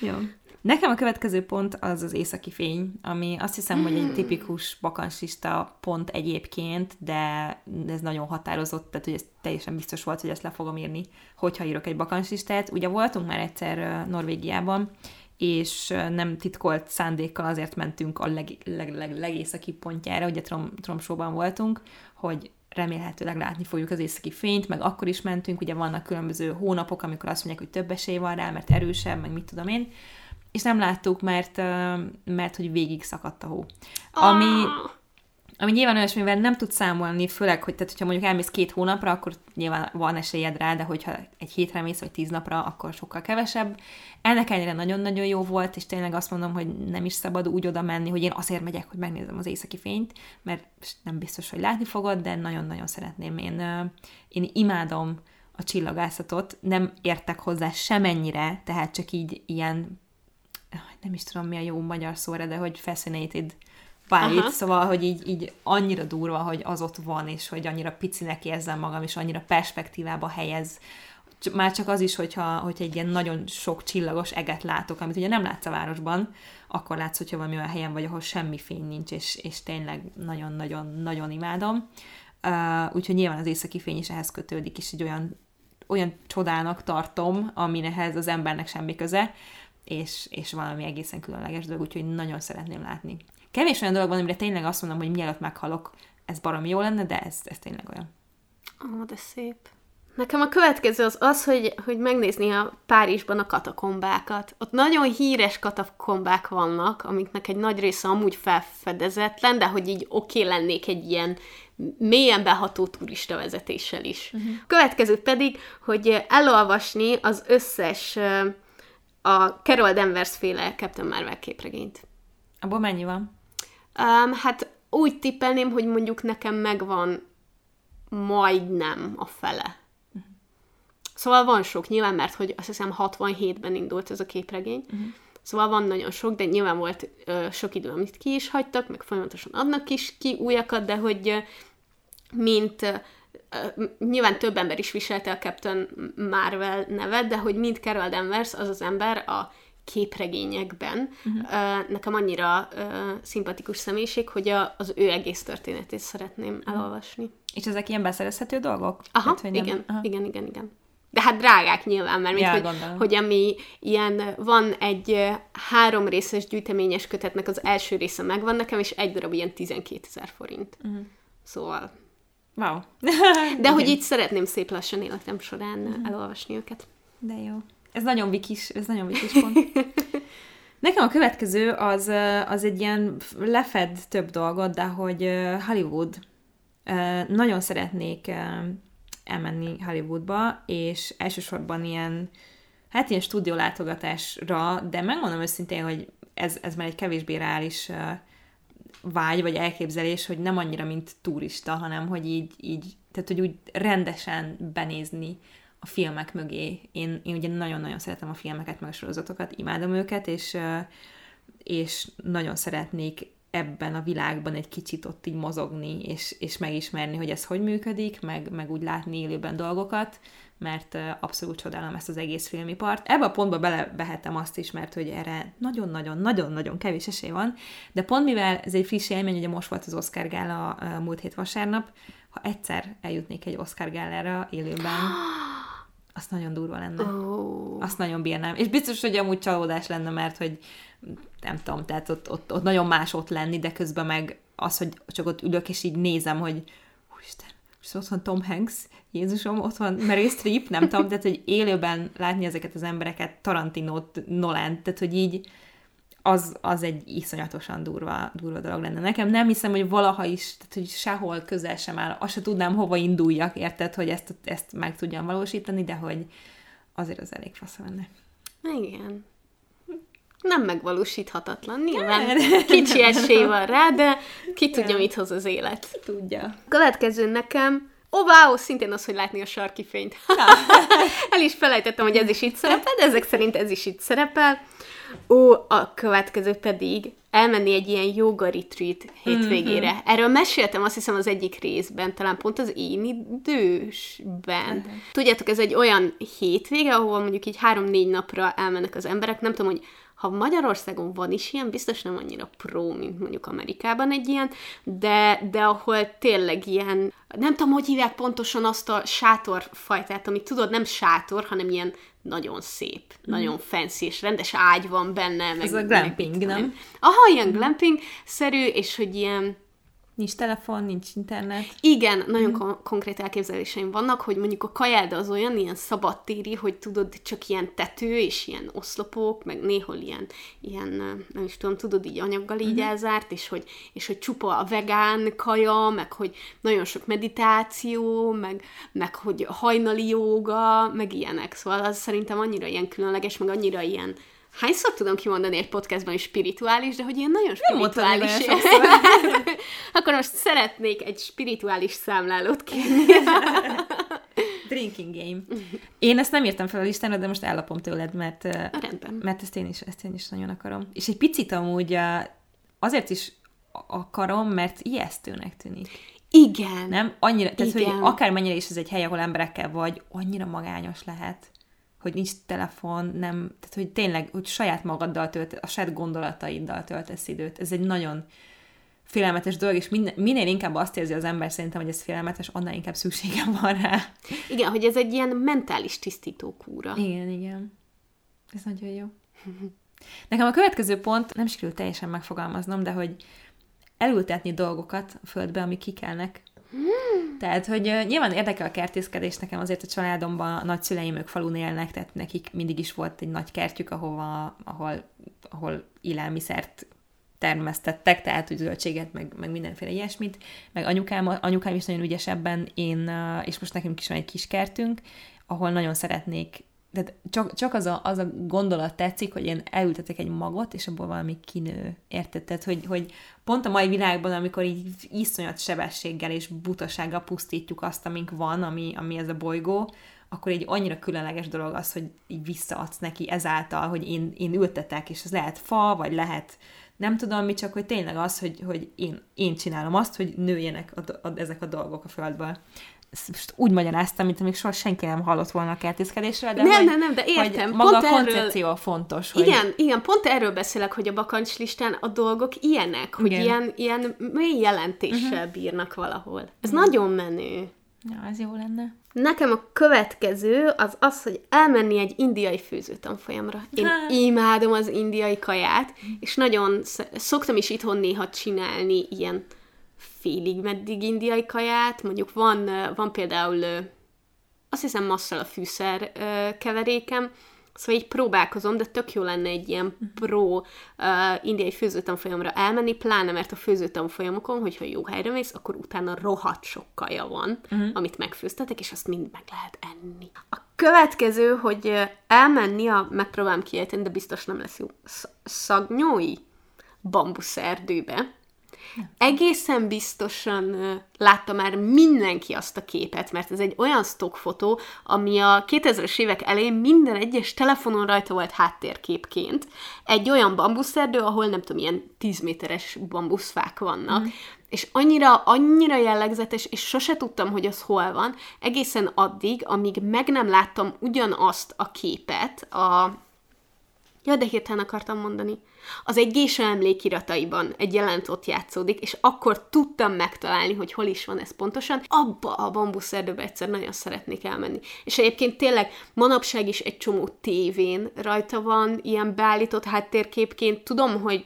Jó. Nekem a következő pont az az északi fény, ami azt hiszem, hogy egy tipikus bakanslista pont egyébként, de ez nagyon határozott, tehát hogy ez teljesen biztos volt, hogy ezt le fogom írni, hogyha írok egy bakanslistát. Ugye voltunk már egyszer Norvégiában, és nem titkolt szándékkal azért mentünk a leg, leg, leg, legészaki pontjára, ugye Trom, Tromsóban voltunk, hogy remélhetőleg látni fogjuk az északi fényt, meg akkor is mentünk, ugye vannak különböző hónapok, amikor azt mondják, hogy több esély van rá, mert erősebb, meg mit tudom én, és nem láttuk, mert, mert hogy végig szakadt a hó. Ami, ah! Ami nyilván olyasmivel nem tud számolni, főleg, hogy tehát, hogyha mondjuk elmész két hónapra, akkor nyilván van esélyed rá, de hogyha egy hétre mész, vagy tíz napra, akkor sokkal kevesebb. Ennek ennyire nagyon-nagyon jó volt, és tényleg azt mondom, hogy nem is szabad úgy oda menni, hogy én azért megyek, hogy megnézem az északi fényt, mert nem biztos, hogy látni fogod, de nagyon-nagyon szeretném. Én, én imádom a csillagászatot, nem értek hozzá semennyire, tehát csak így ilyen, nem is tudom mi a jó magyar szóra, de hogy fascinated it, szóval, hogy így, így annyira durva, hogy az ott van, és hogy annyira picinek érzem magam, és annyira perspektívába helyez már csak az is, hogyha, hogyha egy ilyen nagyon sok csillagos eget látok, amit ugye nem látsz a városban, akkor látsz, hogyha valami olyan helyen vagy, ahol semmi fény nincs, és, és tényleg nagyon-nagyon-nagyon imádom. Uh, úgyhogy nyilván az északi fény is ehhez kötődik, és egy olyan olyan csodának tartom, aminehez az embernek semmi köze, és, és valami egészen különleges dolog, úgyhogy nagyon szeretném látni. Kevés olyan dolog van, amire tényleg azt mondom, hogy mielőtt meghalok, ez baromi jó lenne, de ez, ez tényleg olyan. Ó, de szép. Nekem a következő az az, hogy, hogy megnézni a Párizsban a katakombákat. Ott nagyon híres katakombák vannak, amiknek egy nagy része amúgy felfedezetlen, de hogy így oké okay lennék egy ilyen mélyen beható turista vezetéssel is. Uh-huh. Következő pedig, hogy elolvasni az összes a Carol Danvers féle Captain Marvel képregényt. Abból mennyi van? Um, hát úgy tippelném, hogy mondjuk nekem megvan majdnem a fele. Uh-huh. Szóval van sok, nyilván, mert hogy azt hiszem 67-ben indult ez a képregény. Uh-huh. Szóval van nagyon sok, de nyilván volt ö, sok idő, amit ki is hagytak, meg folyamatosan adnak is ki újakat, de hogy ö, mint ö, nyilván több ember is viselte a Captain Marvel nevet, de hogy mint Carol Danvers az az ember a képregényekben uh-huh. nekem annyira uh, szimpatikus személyiség, hogy a, az ő egész történetét szeretném uh-huh. elolvasni. És ezek ilyen beszerezhető dolgok? Aha, hát, igen, nem... Aha. igen, igen, igen. De hát drágák nyilván, mert ja, mint, hogy, hogy ami ilyen, van egy három részes gyűjteményes kötetnek az első része megvan nekem, és egy darab ilyen 12 ezer forint. Uh-huh. Szóval Wow. De hogy így szeretném szép lassan életem során uh-huh. elolvasni őket. De jó. Ez nagyon vikis, ez nagyon vikis pont. Nekem a következő az, az egy ilyen lefed több dolgot, de hogy Hollywood. Nagyon szeretnék elmenni Hollywoodba, és elsősorban ilyen, hát ilyen stúdiólátogatásra, de megmondom őszintén, hogy ez, ez már egy kevésbé reális vágy, vagy elképzelés, hogy nem annyira, mint turista, hanem hogy így, így tehát hogy úgy rendesen benézni a filmek mögé. Én, én ugye nagyon-nagyon szeretem a filmeket, meg a sorozatokat, imádom őket, és, és nagyon szeretnék ebben a világban egy kicsit ott így mozogni, és, és megismerni, hogy ez hogy működik, meg, meg úgy látni élőben dolgokat, mert abszolút csodálom ezt az egész filmipart. Ebbe a pontba belebehetem azt is, mert hogy erre nagyon-nagyon-nagyon-nagyon kevés esély van, de pont mivel ez egy friss élmény, ugye most volt az Oscar gála múlt hét vasárnap, ha egyszer eljutnék egy Oscar gálára élőben, azt nagyon durva lenne. Oh. Azt nagyon bírnám. És biztos, hogy amúgy csalódás lenne, mert hogy nem tudom, tehát ott, ott, ott nagyon más ott lenni, de közben meg az, hogy csak ott ülök, és így nézem, hogy Isten, és ott van Tom Hanks, Jézusom, ott van Mary Streep, nem tudom, tehát hogy élőben látni ezeket az embereket, Tarantinót, Nolan, tehát hogy így az, az egy iszonyatosan durva, durva dolog lenne. Nekem nem hiszem, hogy valaha is, tehát hogy sehol közel sem áll, azt se tudnám, hova induljak, érted, hogy ezt, ezt meg tudjam valósítani, de hogy azért az elég fasz lenne. Igen. Nem megvalósíthatatlan, nyilván kicsi esély van rá, de ki tudja, mit hoz az élet. Ki tudja. Következő nekem Ó, oh, wow, szintén az, hogy látni a sarki fényt. El is felejtettem, hogy ez is itt szerepel, de ezek szerint ez is itt szerepel. Ó, a következő pedig elmenni egy ilyen yoga retreat hétvégére. Mm-hmm. Erről meséltem azt hiszem az egyik részben, talán pont az én idősben. Uh-huh. Tudjátok, ez egy olyan hétvége, ahol mondjuk így három-négy napra elmennek az emberek, nem tudom, hogy ha Magyarországon van is ilyen, biztos nem annyira pró, mint mondjuk Amerikában egy ilyen, de, de ahol tényleg ilyen, nem tudom, hogy hívják pontosan azt a sátorfajtát, amit tudod, nem sátor, hanem ilyen nagyon szép, mm. nagyon fancy, és rendes ágy van benne. Meg, Ez a glamping, meg, nem? Aha, ilyen glamping-szerű, és hogy ilyen Nincs telefon, nincs internet. Igen, nagyon mm. kon- konkrét elképzeléseim vannak, hogy mondjuk a kajád az olyan ilyen szabadtéri, hogy tudod, csak ilyen tető, és ilyen oszlopok, meg néhol ilyen, ilyen nem is tudom, tudod, így anyaggal így mm. elzárt, és hogy, és hogy csupa a vegán kaja, meg hogy nagyon sok meditáció, meg, meg hogy hajnali jóga, meg ilyenek. Szóval az szerintem annyira ilyen különleges, meg annyira ilyen hányszor tudom kimondani egy podcastban, hogy spirituális, de hogy ilyen nagyon spirituális. Akkor most szeretnék egy spirituális számlálót kérni. Drinking game. Én ezt nem írtam fel a listára, de most ellapom tőled, mert, Rendben. mert ezt én, is, ezt én is nagyon akarom. És egy picit amúgy azért is akarom, mert ijesztőnek tűnik. Igen. Nem? Annyira, tehát, Igen. hogy akármennyire is ez egy hely, ahol emberekkel vagy, annyira magányos lehet hogy nincs telefon, nem, tehát hogy tényleg, hogy saját magaddal tölt, a saját gondolataiddal töltesz időt. Ez egy nagyon, félelmetes dolog, és minden, minél inkább azt érzi az ember szerintem, hogy ez félelmetes, annál inkább szükségem van rá. Igen, hogy ez egy ilyen mentális tisztító kúra. Igen, igen. Ez nagyon jó. Nekem a következő pont, nem sikerült teljesen megfogalmaznom, de hogy elültetni dolgokat a földbe, amik kikelnek. Tehát, hogy nyilván érdekel a kertészkedés, nekem azért a családomban a nagyszüleim ők falun élnek, tehát nekik mindig is volt egy nagy kertjük, ahova, ahol, ahol élelmiszert termesztettek, tehát hogy zöldséget, meg, meg mindenféle ilyesmit, meg anyukám, anyukám is nagyon ügyes ebben, én, és most nekünk is van egy kis kertünk, ahol nagyon szeretnék tehát csak, csak az, a, az a gondolat tetszik, hogy én elültetek egy magot, és abból valami kinő. Érted? Tehát, hogy, hogy pont a mai világban, amikor így iszonyat sebességgel és butasággal pusztítjuk azt, amink van, ami, ami ez a bolygó, akkor egy annyira különleges dolog az, hogy így visszaadsz neki ezáltal, hogy én, én ültetek, és ez lehet fa, vagy lehet nem tudom mi, csak hogy tényleg az, hogy, hogy én, én csinálom azt, hogy nőjenek a, a, ezek a dolgok a földből most úgy magyaráztam, mint amíg soha senki nem hallott volna a kertészkedésről, de nem, hogy, nem, nem, de értem. Hogy maga pont a koncepció erről, fontos. Hogy... Igen, igen, pont erről beszélek, hogy a bakancslistán a dolgok ilyenek, hogy igen. ilyen, ilyen mély jelentéssel uh-huh. bírnak valahol. Ez uh-huh. nagyon menő. Ja, ez jó lenne. Nekem a következő az az, hogy elmenni egy indiai főzőtanfolyamra. Én hát. imádom az indiai kaját, és nagyon szoktam is itthon néha csinálni ilyen félig meddig indiai kaját. Mondjuk van, van például azt hiszem masszal a fűszer keverékem, Szóval így próbálkozom, de tök jó lenne egy ilyen pro uh, indiai főzőtanfolyamra elmenni, pláne mert a főzőtanfolyamokon, hogyha jó helyre mész, akkor utána rohadt sok kaja van, uh-huh. amit megfőztetek, és azt mind meg lehet enni. A következő, hogy elmenni a, megpróbálom kiejteni, de biztos nem lesz jó, szagnyói bambuszerdőbe, Egészen biztosan látta már mindenki azt a képet, mert ez egy olyan stockfotó, ami a 2000-es évek elején minden egyes telefonon rajta volt háttérképként. Egy olyan bambuszerdő, ahol nem tudom, ilyen 10 méteres bambuszfák vannak, mm. és annyira, annyira jellegzetes, és sose tudtam, hogy az hol van, egészen addig, amíg meg nem láttam ugyanazt a képet a... Ja, de hirtelen akartam mondani az egy gésa emlékirataiban egy jelent ott játszódik, és akkor tudtam megtalálni, hogy hol is van ez pontosan. Abba a bambuszerdőbe egyszer nagyon szeretnék elmenni. És egyébként tényleg manapság is egy csomó tévén rajta van ilyen beállított háttérképként. Tudom, hogy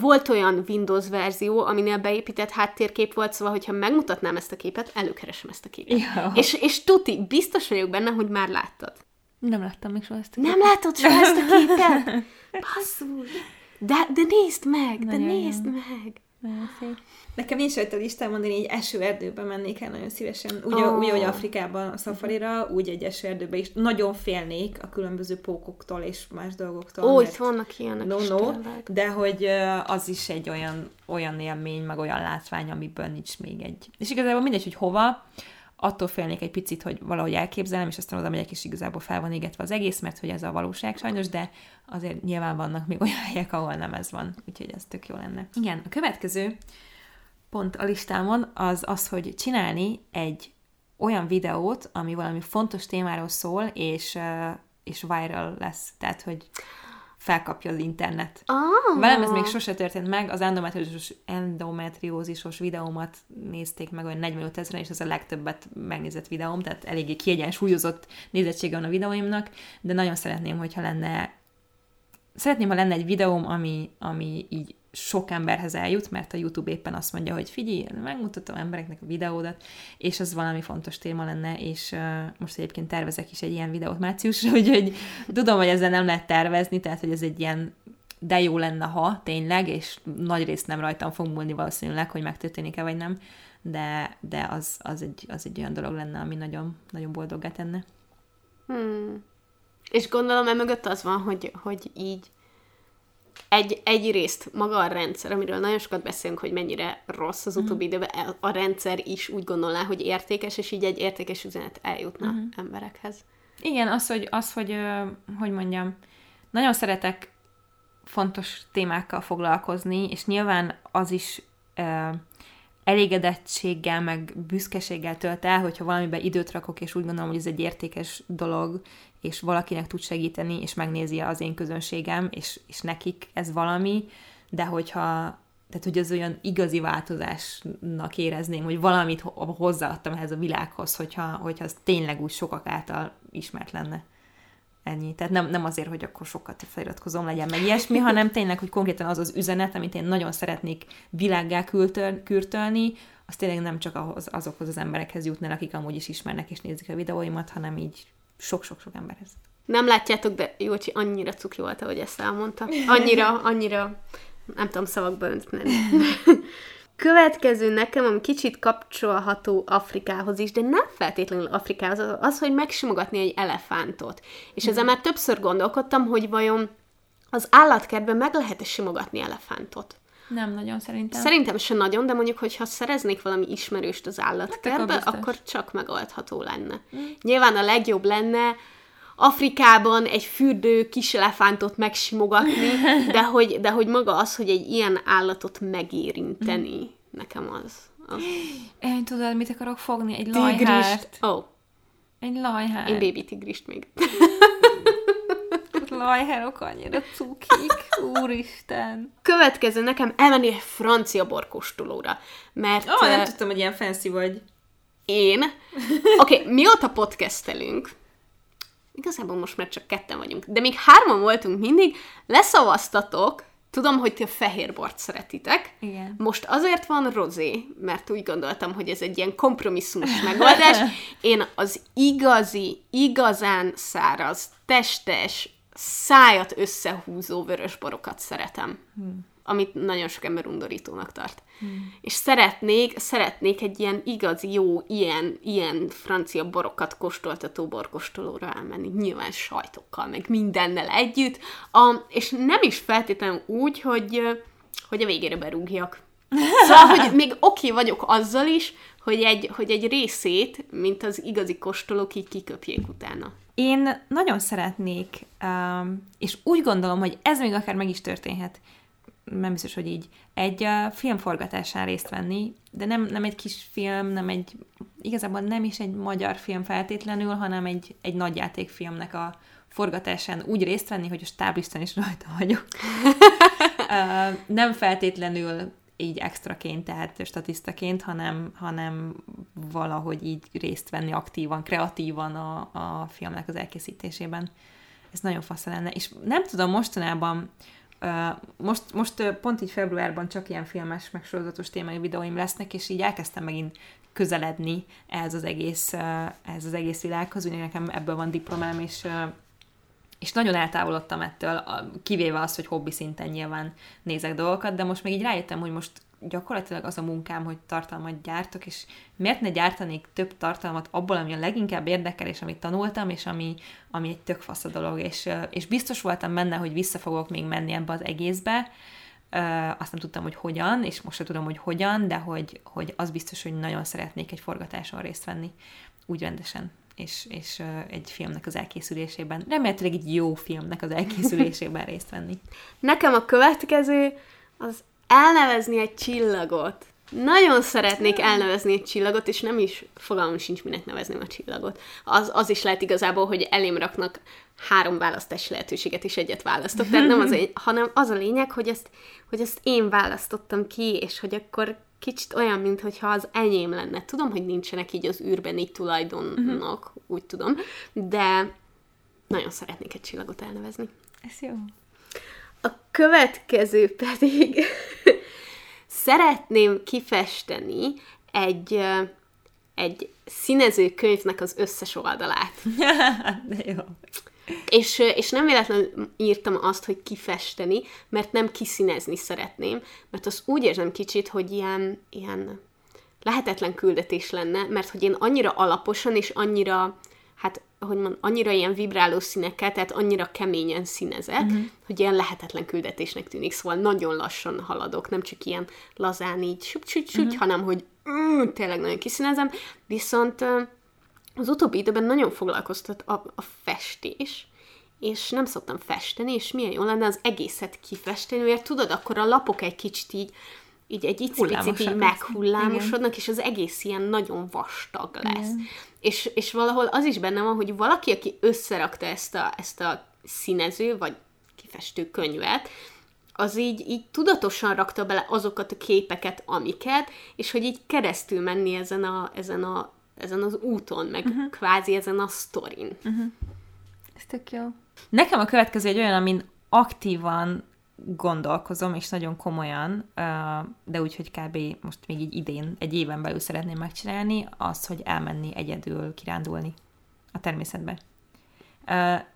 volt olyan Windows verzió, aminél beépített háttérkép volt, szóval, hogyha megmutatnám ezt a képet, előkeresem ezt a képet. Ja. És, és tuti, biztos vagyok benne, hogy már láttad. Nem láttam még soha ezt a képet. Nem látod soha ezt a képet? Basszus! De, de nézd meg, nagyon de nézd jó. meg! Nagyon szép. Nekem nincs rajta listám mondani, egy esőerdőbe mennék el nagyon szívesen. Úgy, oh. úgy, ahogy Afrikában a szafarira, úgy egy esőerdőbe is. Nagyon félnék a különböző pókoktól és más dolgoktól. Ó, itt vannak ilyenek no, no, De hogy az is egy olyan, olyan élmény, meg olyan látvány, amiből nincs még egy. És igazából mindegy, hogy hova, attól félnék egy picit, hogy valahogy elképzelem, és aztán oda megyek, és igazából fel van égetve az egész, mert hogy ez a valóság sajnos, de azért nyilván vannak még olyan helyek, ahol nem ez van, úgyhogy ez tök jó lenne. Igen, a következő pont a listámon az az, hogy csinálni egy olyan videót, ami valami fontos témáról szól, és, és viral lesz. Tehát, hogy felkapja az internet. Oh. Velem ez még sose történt meg, az endometriózis, endometriózisos videómat nézték meg olyan 45 ezeren, és ez a legtöbbet megnézett videóm, tehát eléggé kiegyensúlyozott nézettsége van a videóimnak, de nagyon szeretném, hogyha lenne szeretném, ha lenne egy videóm, ami, ami így sok emberhez eljut, mert a YouTube éppen azt mondja, hogy figyelj, megmutatom embereknek a videódat, és az valami fontos téma lenne, és uh, most egyébként tervezek is egy ilyen videót márciusra, úgyhogy tudom, hogy ezzel nem lehet tervezni, tehát hogy ez egy ilyen de jó lenne, ha tényleg, és nagy részt nem rajtam fog múlni valószínűleg, hogy megtörténik-e vagy nem, de, de az, az, egy, az egy olyan dolog lenne, ami nagyon, nagyon boldoggá tenne. Hmm. És gondolom, emögött az van, hogy, hogy így egy, egyrészt maga a rendszer, amiről nagyon sokat beszélünk, hogy mennyire rossz az utóbbi uh-huh. időben, a rendszer is úgy gondolná, hogy értékes, és így egy értékes üzenet eljutna uh-huh. emberekhez. Igen, az, hogy, az, hogy hogy mondjam, nagyon szeretek fontos témákkal foglalkozni, és nyilván az is elégedettséggel, meg büszkeséggel tölt el, hogyha valamiben időt rakok, és úgy gondolom, hogy ez egy értékes dolog, és valakinek tud segíteni, és megnézi az én közönségem, és, és nekik ez valami, de hogyha tehát hogy az olyan igazi változásnak érezném, hogy valamit hozzáadtam ehhez a világhoz, hogyha, hogyha az tényleg úgy sokak által ismert lenne. Ennyi. Tehát nem, nem azért, hogy akkor sokat feliratkozom, legyen meg ilyesmi, hanem tényleg, hogy konkrétan az az üzenet, amit én nagyon szeretnék világgá kürtölni, az tényleg nem csak ahhoz, azokhoz az emberekhez jutna, akik amúgy is ismernek és nézik a videóimat, hanem így sok-sok-sok emberhez. Nem látjátok, de Jócsi annyira cuki volt, ahogy ezt elmondta. Annyira, annyira, nem tudom szavakba önteni. Következő nekem, ami kicsit kapcsolható Afrikához is, de nem feltétlenül Afrikához, az, hogy megsimogatni egy elefántot. És ezzel már többször gondolkodtam, hogy vajon az állatkertben meg lehet-e simogatni elefántot. Nem nagyon szerintem. Szerintem se nagyon, de mondjuk, hogyha szereznék valami ismerőst az állatkertbe, hát akkor, csak megoldható lenne. Mm. Nyilván a legjobb lenne Afrikában egy fürdő kis elefántot megsimogatni, de hogy, de hogy maga az, hogy egy ilyen állatot megérinteni, mm. nekem az. az. Én tudod, mit akarok fogni? Egy lajhárt. Ó. Oh. Egy lajhárt. Én baby tigrist még. lajhárok annyira cukik, úristen. Következő nekem elmenni egy francia borkostolóra, mert... Oh, nem uh, tudtam, hogy ilyen fancy vagy. Én? Oké, okay, mióta podcastelünk, igazából most már csak ketten vagyunk, de még hárman voltunk mindig, leszavaztatok, tudom, hogy ti a fehér bort szeretitek. Igen. Most azért van rozé, mert úgy gondoltam, hogy ez egy ilyen kompromisszumos megoldás. Én az igazi, igazán száraz, testes, szájat összehúzó vörösborokat szeretem. Hmm. Amit nagyon sok ember undorítónak tart. Hmm. És szeretnék, szeretnék egy ilyen igazi, jó, ilyen, ilyen francia borokat kóstoltató borkostolóra elmenni. Nyilván sajtokkal, meg mindennel együtt. A, és nem is feltétlenül úgy, hogy, hogy a végére berúgjak. Szóval, hogy még oké okay vagyok azzal is, hogy egy, hogy egy részét, mint az igazi kóstolók, így kiköpjék utána. Én nagyon szeretnék, um, és úgy gondolom, hogy ez még akár meg is történhet, nem biztos, hogy így, egy uh, filmforgatásán részt venni, de nem, nem egy kis film, nem egy, igazából nem is egy magyar film feltétlenül, hanem egy, egy nagyjátékfilmnek a forgatásán úgy részt venni, hogy a stáblisten is rajta vagyok. uh, nem feltétlenül így extraként, tehát statisztaként, hanem, hanem valahogy így részt venni aktívan, kreatívan a, a filmnek az elkészítésében. Ez nagyon fasz lenne. És nem tudom, mostanában most, most pont így februárban csak ilyen filmes, meg sorozatos témai videóim lesznek, és így elkezdtem megint közeledni ehhez az egész, ehhez az egész világhoz, ugye nekem ebből van diplomám, és és nagyon eltávolodtam ettől, kivéve azt, hogy hobbi szinten nyilván nézek dolgokat, de most még így rájöttem, hogy most gyakorlatilag az a munkám, hogy tartalmat gyártok, és miért ne gyártanék több tartalmat abból, ami a leginkább érdekel, és amit tanultam, és ami, ami egy tök fasz a dolog, és, és biztos voltam benne, hogy vissza fogok még menni ebbe az egészbe, azt nem tudtam, hogy hogyan, és most sem tudom, hogy hogyan, de hogy, hogy az biztos, hogy nagyon szeretnék egy forgatáson részt venni, úgy rendesen és, és egy filmnek az elkészülésében, remélhetőleg egy jó filmnek az elkészülésében részt venni. Nekem a következő az elnevezni egy csillagot. Nagyon szeretnék elnevezni egy csillagot, és nem is fogalmam sincs, minek nevezném a csillagot. Az, az is lehet igazából, hogy elém raknak három választási lehetőséget, és egyet választok. Tehát nem az, egy, hanem az a lényeg, hogy ezt, hogy ezt én választottam ki, és hogy akkor kicsit olyan, mintha az enyém lenne. Tudom, hogy nincsenek így az űrben így tulajdonok, uh-huh. úgy tudom, de nagyon szeretnék egy csillagot elnevezni. Ez jó. A következő pedig szeretném kifesteni egy, egy színező könyvnek az összes oldalát. De jó. És, és nem véletlenül írtam azt, hogy kifesteni, mert nem kiszínezni szeretném, mert az úgy érzem kicsit, hogy ilyen, ilyen lehetetlen küldetés lenne, mert hogy én annyira alaposan és annyira, hát hogy mondjam, annyira ilyen vibráló színekkel, tehát annyira keményen színezek, uh-huh. hogy ilyen lehetetlen küldetésnek tűnik, szóval nagyon lassan haladok, nem csak ilyen lazán így süt, uh-huh. hanem hogy mm, tényleg nagyon kiszínezem, viszont az utóbbi időben nagyon foglalkoztat a, a festés, és nem szoktam festeni, és milyen jó lenne az egészet kifesteni, mert tudod, akkor a lapok egy kicsit így, így egy icipicit így meghullámosodnak, és az egész ilyen nagyon vastag lesz. És, és valahol az is benne van, hogy valaki, aki összerakta ezt a, ezt a színező, vagy kifestő könyvet, az így, így tudatosan rakta bele azokat a képeket, amiket, és hogy így keresztül menni ezen, a, ezen, a, ezen az úton, meg uh-huh. kvázi ezen a sztorin. Uh-huh. Ez tök jó. Nekem a következő egy olyan, amin aktívan gondolkozom, és nagyon komolyan, de úgy, hogy kb. most még így idén, egy éven belül szeretném megcsinálni, az, hogy elmenni egyedül kirándulni a természetbe.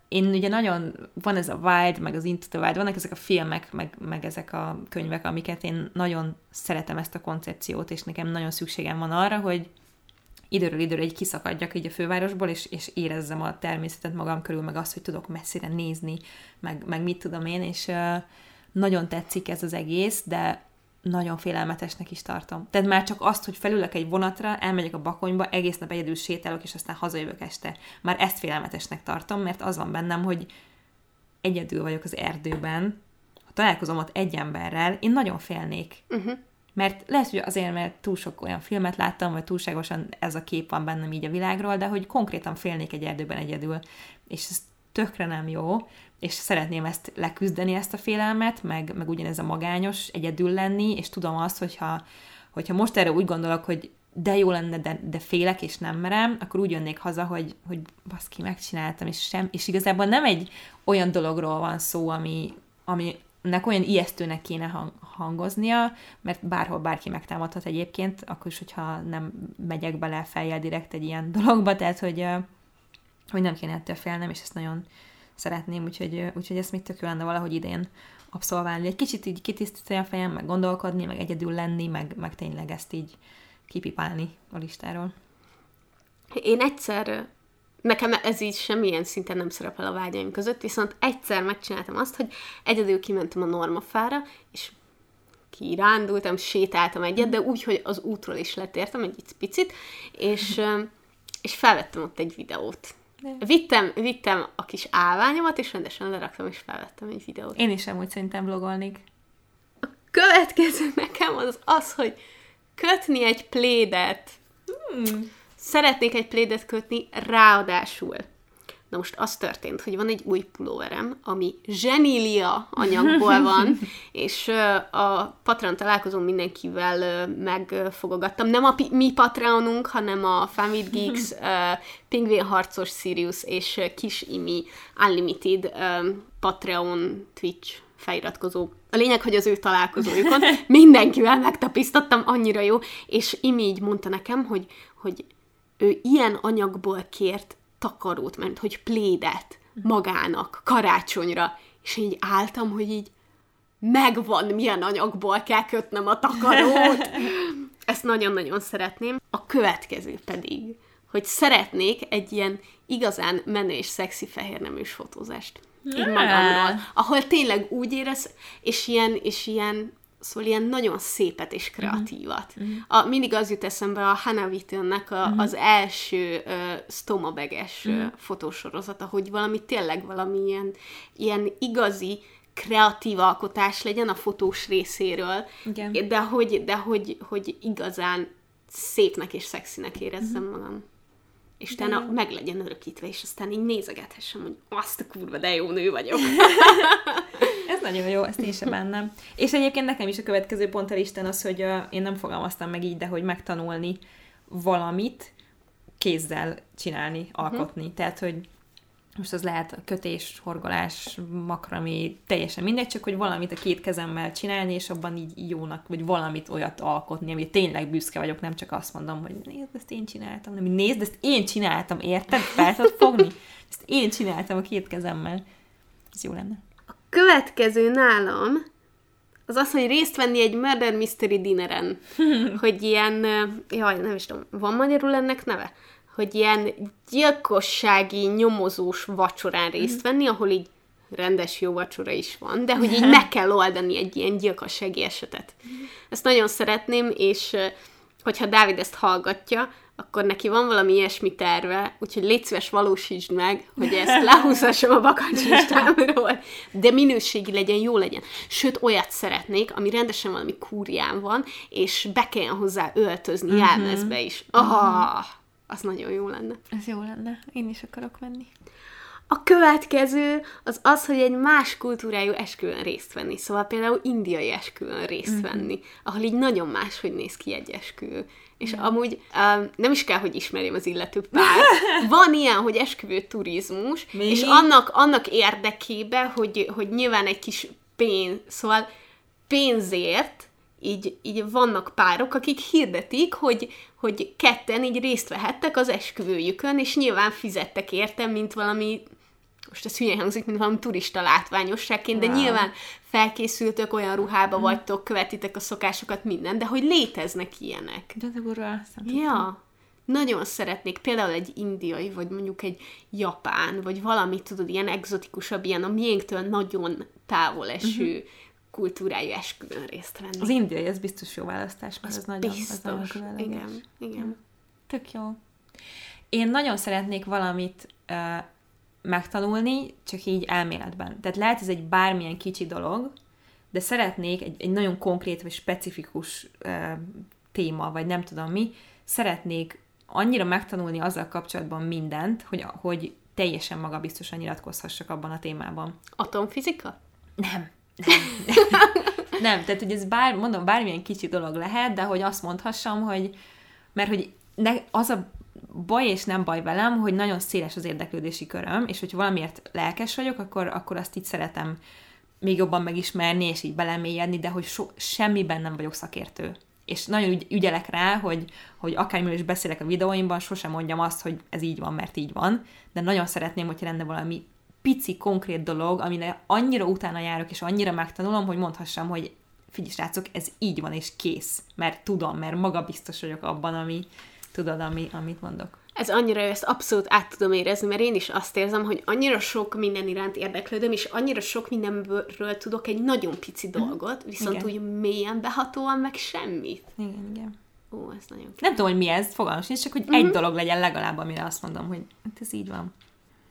Én ugye nagyon, van ez a Wild, meg az Into the Wild, vannak ezek a filmek, meg, meg ezek a könyvek, amiket én nagyon szeretem ezt a koncepciót, és nekem nagyon szükségem van arra, hogy időről időre egy kiszakadjak így a fővárosból, és, és érezzem a természetet magam körül, meg azt, hogy tudok messzire nézni, meg, meg mit tudom én, és uh, nagyon tetszik ez az egész, de nagyon félelmetesnek is tartom. Tehát már csak azt, hogy felülök egy vonatra, elmegyek a bakonyba, egész nap egyedül sétálok, és aztán hazajövök este. Már ezt félelmetesnek tartom, mert az van bennem, hogy egyedül vagyok az erdőben, ha találkozom ott egy emberrel, én nagyon félnék. Uh-huh. Mert lehet, hogy azért, mert túl sok olyan filmet láttam, vagy túlságosan ez a kép van bennem így a világról, de hogy konkrétan félnék egy erdőben egyedül. És ez tökre nem jó, és szeretném ezt leküzdeni, ezt a félelmet, meg, meg ugyanez a magányos, egyedül lenni, és tudom azt, hogyha, hogyha most erre úgy gondolok, hogy de jó lenne, de, de félek, és nem merem, akkor úgy jönnék haza, hogy, hogy baszki, megcsináltam, és sem, és igazából nem egy olyan dologról van szó, ami, aminek olyan ijesztőnek kéne hang, hangoznia, mert bárhol bárki megtámadhat egyébként, akkor is, hogyha nem megyek bele fejjel direkt egy ilyen dologba, tehát, hogy, hogy nem kéne ettől félnem, és ezt nagyon szeretném, úgyhogy, úgyhogy ezt még tök jó lenne valahogy idén abszolválni. Egy kicsit így kitisztítani a fejem, meg gondolkodni, meg egyedül lenni, meg, meg tényleg ezt így kipipálni a listáról. Én egyszer, nekem ez így semmilyen szinten nem szerepel a vágyaim között, viszont egyszer megcsináltam azt, hogy egyedül kimentem a normafára, és kirándultam, sétáltam egyet, de úgy, hogy az útról is letértem egy picit, és, és felvettem ott egy videót Vittem, vittem a kis állványomat, és rendesen leraktam, és felvettem egy videót. Én is amúgy szerintem vlogolnék. A következő nekem az az, hogy kötni egy plédet. Hmm. Szeretnék egy plédet kötni, ráadásul Na most az történt, hogy van egy új pulóverem, ami zsenília anyagból van, és a Patreon találkozón mindenkivel megfogogattam. Nem a mi Patreonunk, hanem a Family Geeks, Pingvin Harcos Sirius és Kis Imi Unlimited Patreon Twitch feliratkozó. A lényeg, hogy az ő találkozójukon mindenkivel megtapisztattam, annyira jó, és Imi így mondta nekem, hogy, hogy ő ilyen anyagból kért takarót, mert hogy plédet magának karácsonyra, és így álltam, hogy így megvan, milyen anyagból kell kötnem a takarót. Ezt nagyon-nagyon szeretném. A következő pedig, hogy szeretnék egy ilyen igazán menő és szexi fehérneműs fotózást. Így magamról. Ahol tényleg úgy érez, és ilyen, és ilyen Szóval ilyen nagyon szépet és kreatívat. Uh-huh. A, mindig az jut eszembe a Hannah Wittonnek a, uh-huh. az első uh, stomabeges uh-huh. uh, fotósorozata, hogy valami tényleg valami ilyen, ilyen igazi kreatív alkotás legyen a fotós részéről, Igen. de, hogy, de hogy, hogy igazán szépnek és szexinek érezzem uh-huh. magam és utána de... meg legyen örökítve, és aztán így nézegethessem, hogy azt a kurva, de jó nő vagyok. Ez nagyon jó, ezt én sem bennem. És egyébként nekem is a következő pont a listán az, hogy uh, én nem fogalmaztam meg így, de hogy megtanulni valamit kézzel csinálni, alkotni. Uh-huh. Tehát, hogy most az lehet kötés, horgolás, makrami, teljesen mindegy, csak hogy valamit a két kezemmel csinálni, és abban így jónak, vagy valamit olyat alkotni, ami tényleg büszke vagyok, nem csak azt mondom, hogy nézd, ezt én csináltam, nem, nézd, ezt én csináltam, érted? Fel tudod fogni? Ezt én csináltam a két kezemmel. Ez jó lenne. Következő nálam az az, hogy részt venni egy Murder Mystery Dinneren. hogy ilyen, jaj, nem is tudom, van magyarul ennek neve? hogy ilyen gyilkossági, nyomozós vacsorán részt mhm. venni, ahol így rendes jó vacsora is van, de hogy így meg kell oldani egy ilyen gyilkossági esetet. Mhm. Ezt nagyon szeretném, és hogyha Dávid ezt hallgatja, akkor neki van valami ilyesmi terve, úgyhogy légy szíves, valósítsd meg, hogy ezt lehúzhassam a bakancslistámról, de minőségi legyen, jó legyen. Sőt, olyat szeretnék, ami rendesen valami kúrián van, és be kelljen hozzá öltözni uh-huh. jelmezbe is. Ah, uh-huh az nagyon jó lenne. Ez jó lenne. Én is akarok menni. A következő az az, hogy egy más kultúrájú esküvőn részt venni. Szóval például indiai esküvőn részt uh-huh. venni, ahol így nagyon más, hogy néz ki egy esküvő. És amúgy um, nem is kell, hogy ismerjem az illető pár. Van ilyen, hogy esküvő turizmus, Mi? és annak, annak érdekében, hogy, hogy nyilván egy kis pénz, szóval pénzért így, így vannak párok, akik hirdetik, hogy, hogy ketten így részt vehettek az esküvőjükön, és nyilván fizettek érte, mint valami most ez hülye hangzik, mint valami turista látványosságként, de wow. nyilván felkészültök, olyan ruhába mm. vagytok, követitek a szokásokat, minden, de hogy léteznek ilyenek. De durva, Ja. Nagyon szeretnék például egy indiai, vagy mondjuk egy japán, vagy valami, tudod, ilyen egzotikusabb, ilyen a miénktől nagyon távol eső uh-huh. kultúrájú esküvőn részt venni. Az indiai, ez biztos jó választás, mert az, az nagyon, biztos. Az nagyon igen, igen. Tök jó. Én nagyon szeretnék valamit uh, megtanulni, csak így elméletben. Tehát lehet ez egy bármilyen kicsi dolog, de szeretnék egy, egy nagyon konkrét vagy specifikus uh, téma, vagy nem tudom mi, szeretnék annyira megtanulni azzal kapcsolatban mindent, hogy, hogy teljesen magabiztosan nyilatkozhassak abban a témában. Atomfizika? Nem. Nem. nem, tehát hogy ez bár, mondom, bármilyen kicsi dolog lehet, de hogy azt mondhassam, hogy mert hogy ne, az a baj és nem baj velem, hogy nagyon széles az érdeklődési köröm, és hogy valamiért lelkes vagyok, akkor, akkor azt így szeretem még jobban megismerni, és így belemélyedni, de hogy so, semmiben nem vagyok szakértő. És nagyon ügy, ügyelek rá, hogy, hogy akármiről is beszélek a videóimban, sosem mondjam azt, hogy ez így van, mert így van, de nagyon szeretném, hogy lenne valami pici, konkrét dolog, amire annyira utána járok, és annyira megtanulom, hogy mondhassam, hogy figyelj, srácok, ez így van, és kész. Mert tudom, mert maga biztos vagyok abban, ami, tudod, ami, amit mondok. Ez annyira, ezt abszolút át tudom érezni, mert én is azt érzem, hogy annyira sok minden iránt érdeklődöm, és annyira sok mindenről tudok egy nagyon pici mhm. dolgot, viszont igen. úgy mélyen behatóan meg semmit. Igen, igen. Ó, ez nagyon Nem tudom, hogy mi ez, fogalmas nincs, csak hogy uh-huh. egy dolog legyen legalább, amire azt mondom, hogy hát ez így van.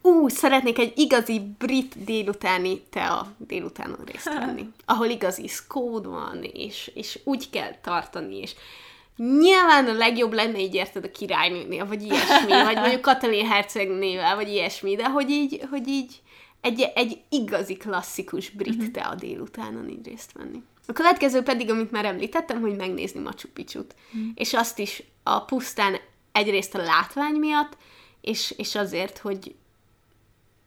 Ú, szeretnék egy igazi brit délutáni tea délutánon részt venni, ahol igazi szkód van, és, és úgy kell tartani, és Nyilván a legjobb lenne így érted a királynőnél, vagy ilyesmi, vagy mondjuk Katalin hercegnével, vagy ilyesmi, de hogy így, hogy így egy, egy igazi klasszikus brit uh-huh. tea délutánon így részt venni. A következő pedig, amit már említettem, hogy megnézni Machu Picchu-t. Uh-huh. És azt is a pusztán egyrészt a látvány miatt, és, és azért, hogy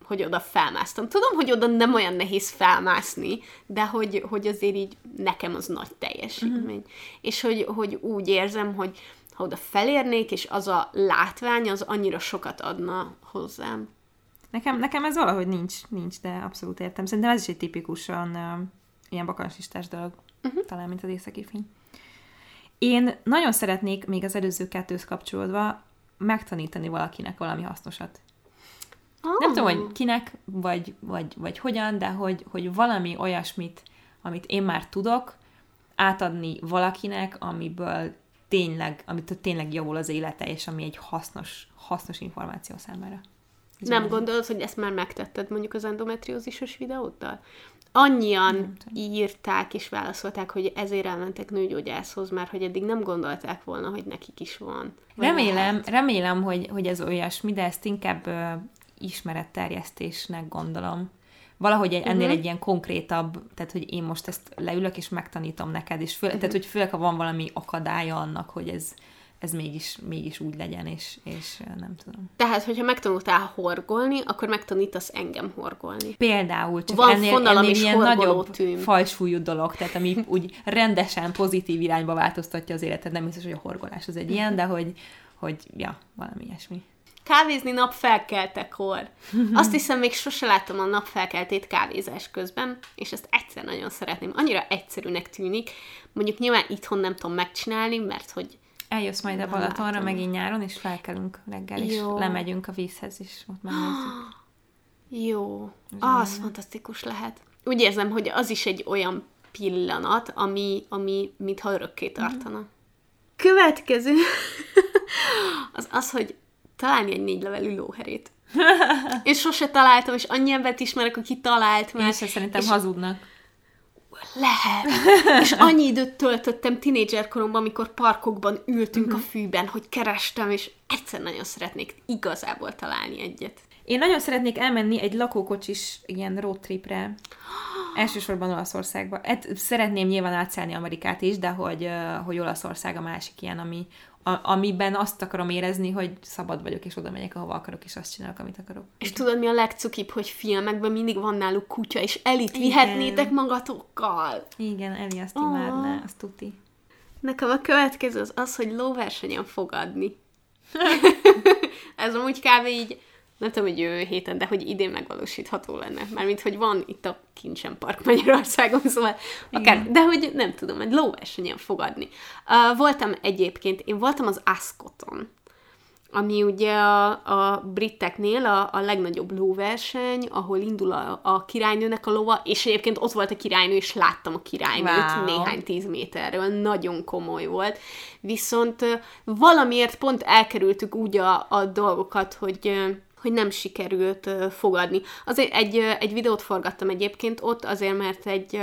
hogy oda felmásztam. Tudom, hogy oda nem olyan nehéz felmászni, de hogy, hogy azért így nekem az nagy teljesítmény. Uh-huh. És hogy, hogy úgy érzem, hogy ha oda felérnék, és az a látvány, az annyira sokat adna hozzám. Nekem, nekem ez valahogy nincs, nincs, de abszolút értem. Szerintem ez is egy tipikusan uh, ilyen bakansistás dolog, uh-huh. talán, mint az északi fény. Én nagyon szeretnék még az előző kettőhöz kapcsolódva megtanítani valakinek valami hasznosat. Oh. Nem tudom, hogy kinek, vagy, vagy, vagy hogyan, de hogy, hogy valami olyasmit, amit én már tudok, átadni valakinek, amiből tényleg, amit tényleg javul az élete, és ami egy hasznos, hasznos információ számára. Ez nem gondolod, hogy ezt már megtetted mondjuk az endometriózisos videóddal? Annyian írták és válaszolták, hogy ezért elmentek nőgyógyászhoz, mert hogy eddig nem gondolták volna, hogy nekik is van. remélem, remélem, hogy, hogy ez olyasmi, de ezt inkább ismeretterjesztésnek gondolom. Valahogy ennél uh-huh. egy ilyen konkrétabb, tehát hogy én most ezt leülök és megtanítom neked, és fő, uh-huh. tehát hogy főleg, ha van valami akadálya annak, hogy ez, ez mégis, mégis úgy legyen, és, és nem tudom. Tehát, hogyha megtanultál horgolni, akkor megtanítasz engem horgolni. Például, csak Van ennél, ennél is ilyen nagyobb tűn. fajsúlyú dolog, tehát ami úgy rendesen pozitív irányba változtatja az életed. Nem biztos, hogy a horgolás az egy ilyen, de hogy, hogy ja, valami ilyesmi kávézni napfelkeltekor. Azt hiszem, még sose láttam a napfelkeltét kávézás közben, és ezt egyszer nagyon szeretném. Annyira egyszerűnek tűnik. Mondjuk nyilván itthon nem tudom megcsinálni, mert hogy Eljössz majd a Balatonra látom. megint nyáron, és felkelünk reggel, és Jó. lemegyünk a vízhez is, ott megnézzük. Jó. Ah, az fantasztikus lehet. Úgy érzem, hogy az is egy olyan pillanat, ami, ami mintha örökké tartana. Mm. Következő az az, hogy találni egy négy levelű lóherét. és sose találtam, és annyi embert ismerek, aki talált már. És szerintem és hazudnak. Lehet. és annyi időt töltöttem tinédzser koromban, amikor parkokban ültünk uh-huh. a fűben, hogy kerestem, és egyszer nagyon szeretnék igazából találni egyet. Én nagyon szeretnék elmenni egy lakókocsis ilyen road tripre. Elsősorban Olaszországba. Hát szeretném nyilván átszállni Amerikát is, de hogy, hogy Olaszország a másik ilyen, ami, a, amiben azt akarom érezni, hogy szabad vagyok, és oda megyek, ahova akarok, és azt csinálok, amit akarok. És tudod, mi a legcukibb, hogy filmekben mindig van náluk kutya, és elit vihetnétek magatokkal. Igen, Eli azt imádná, azt tuti. Nekem a következő az az, hogy lóversenyen fogadni. Ez amúgy kb. így nem tudom, hogy jövő héten, de hogy idén megvalósítható lenne. Mármint, hogy van itt a Kincsen Park Magyarországon, szóval akár, de hogy nem tudom, egy lóversenyen fogadni. Uh, voltam egyébként, én voltam az Ascoton, ami ugye a, a briteknél a, a legnagyobb lóverseny, ahol indul a, a királynőnek a lova, és egyébként ott volt a királynő, és láttam a királynőt wow. néhány tíz méterről, nagyon komoly volt. Viszont valamiért pont elkerültük úgy a, a dolgokat, hogy hogy nem sikerült fogadni. Azért egy, egy videót forgattam egyébként ott, azért mert egy,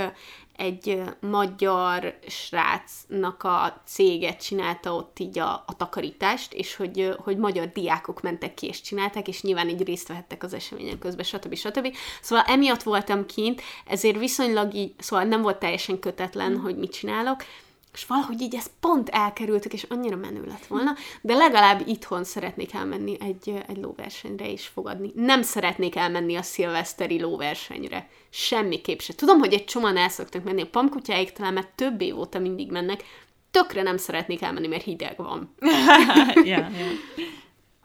egy magyar srácnak a céget csinálta ott így a, a takarítást, és hogy, hogy magyar diákok mentek ki és csinálták, és nyilván így részt vehettek az eseményen közben, stb. stb. Szóval emiatt voltam kint, ezért viszonylag így, szóval nem volt teljesen kötetlen, mm. hogy mit csinálok, és valahogy így ezt pont elkerültük, és annyira menő lett volna, de legalább itthon szeretnék elmenni egy, egy lóversenyre és fogadni. Nem szeretnék elmenni a szilveszteri lóversenyre. Semmiképp se. Tudom, hogy egy csomóan el szoktak menni a pamkutyáig, talán mert több év óta mindig mennek. Tökre nem szeretnék elmenni, mert hideg van. yeah, yeah.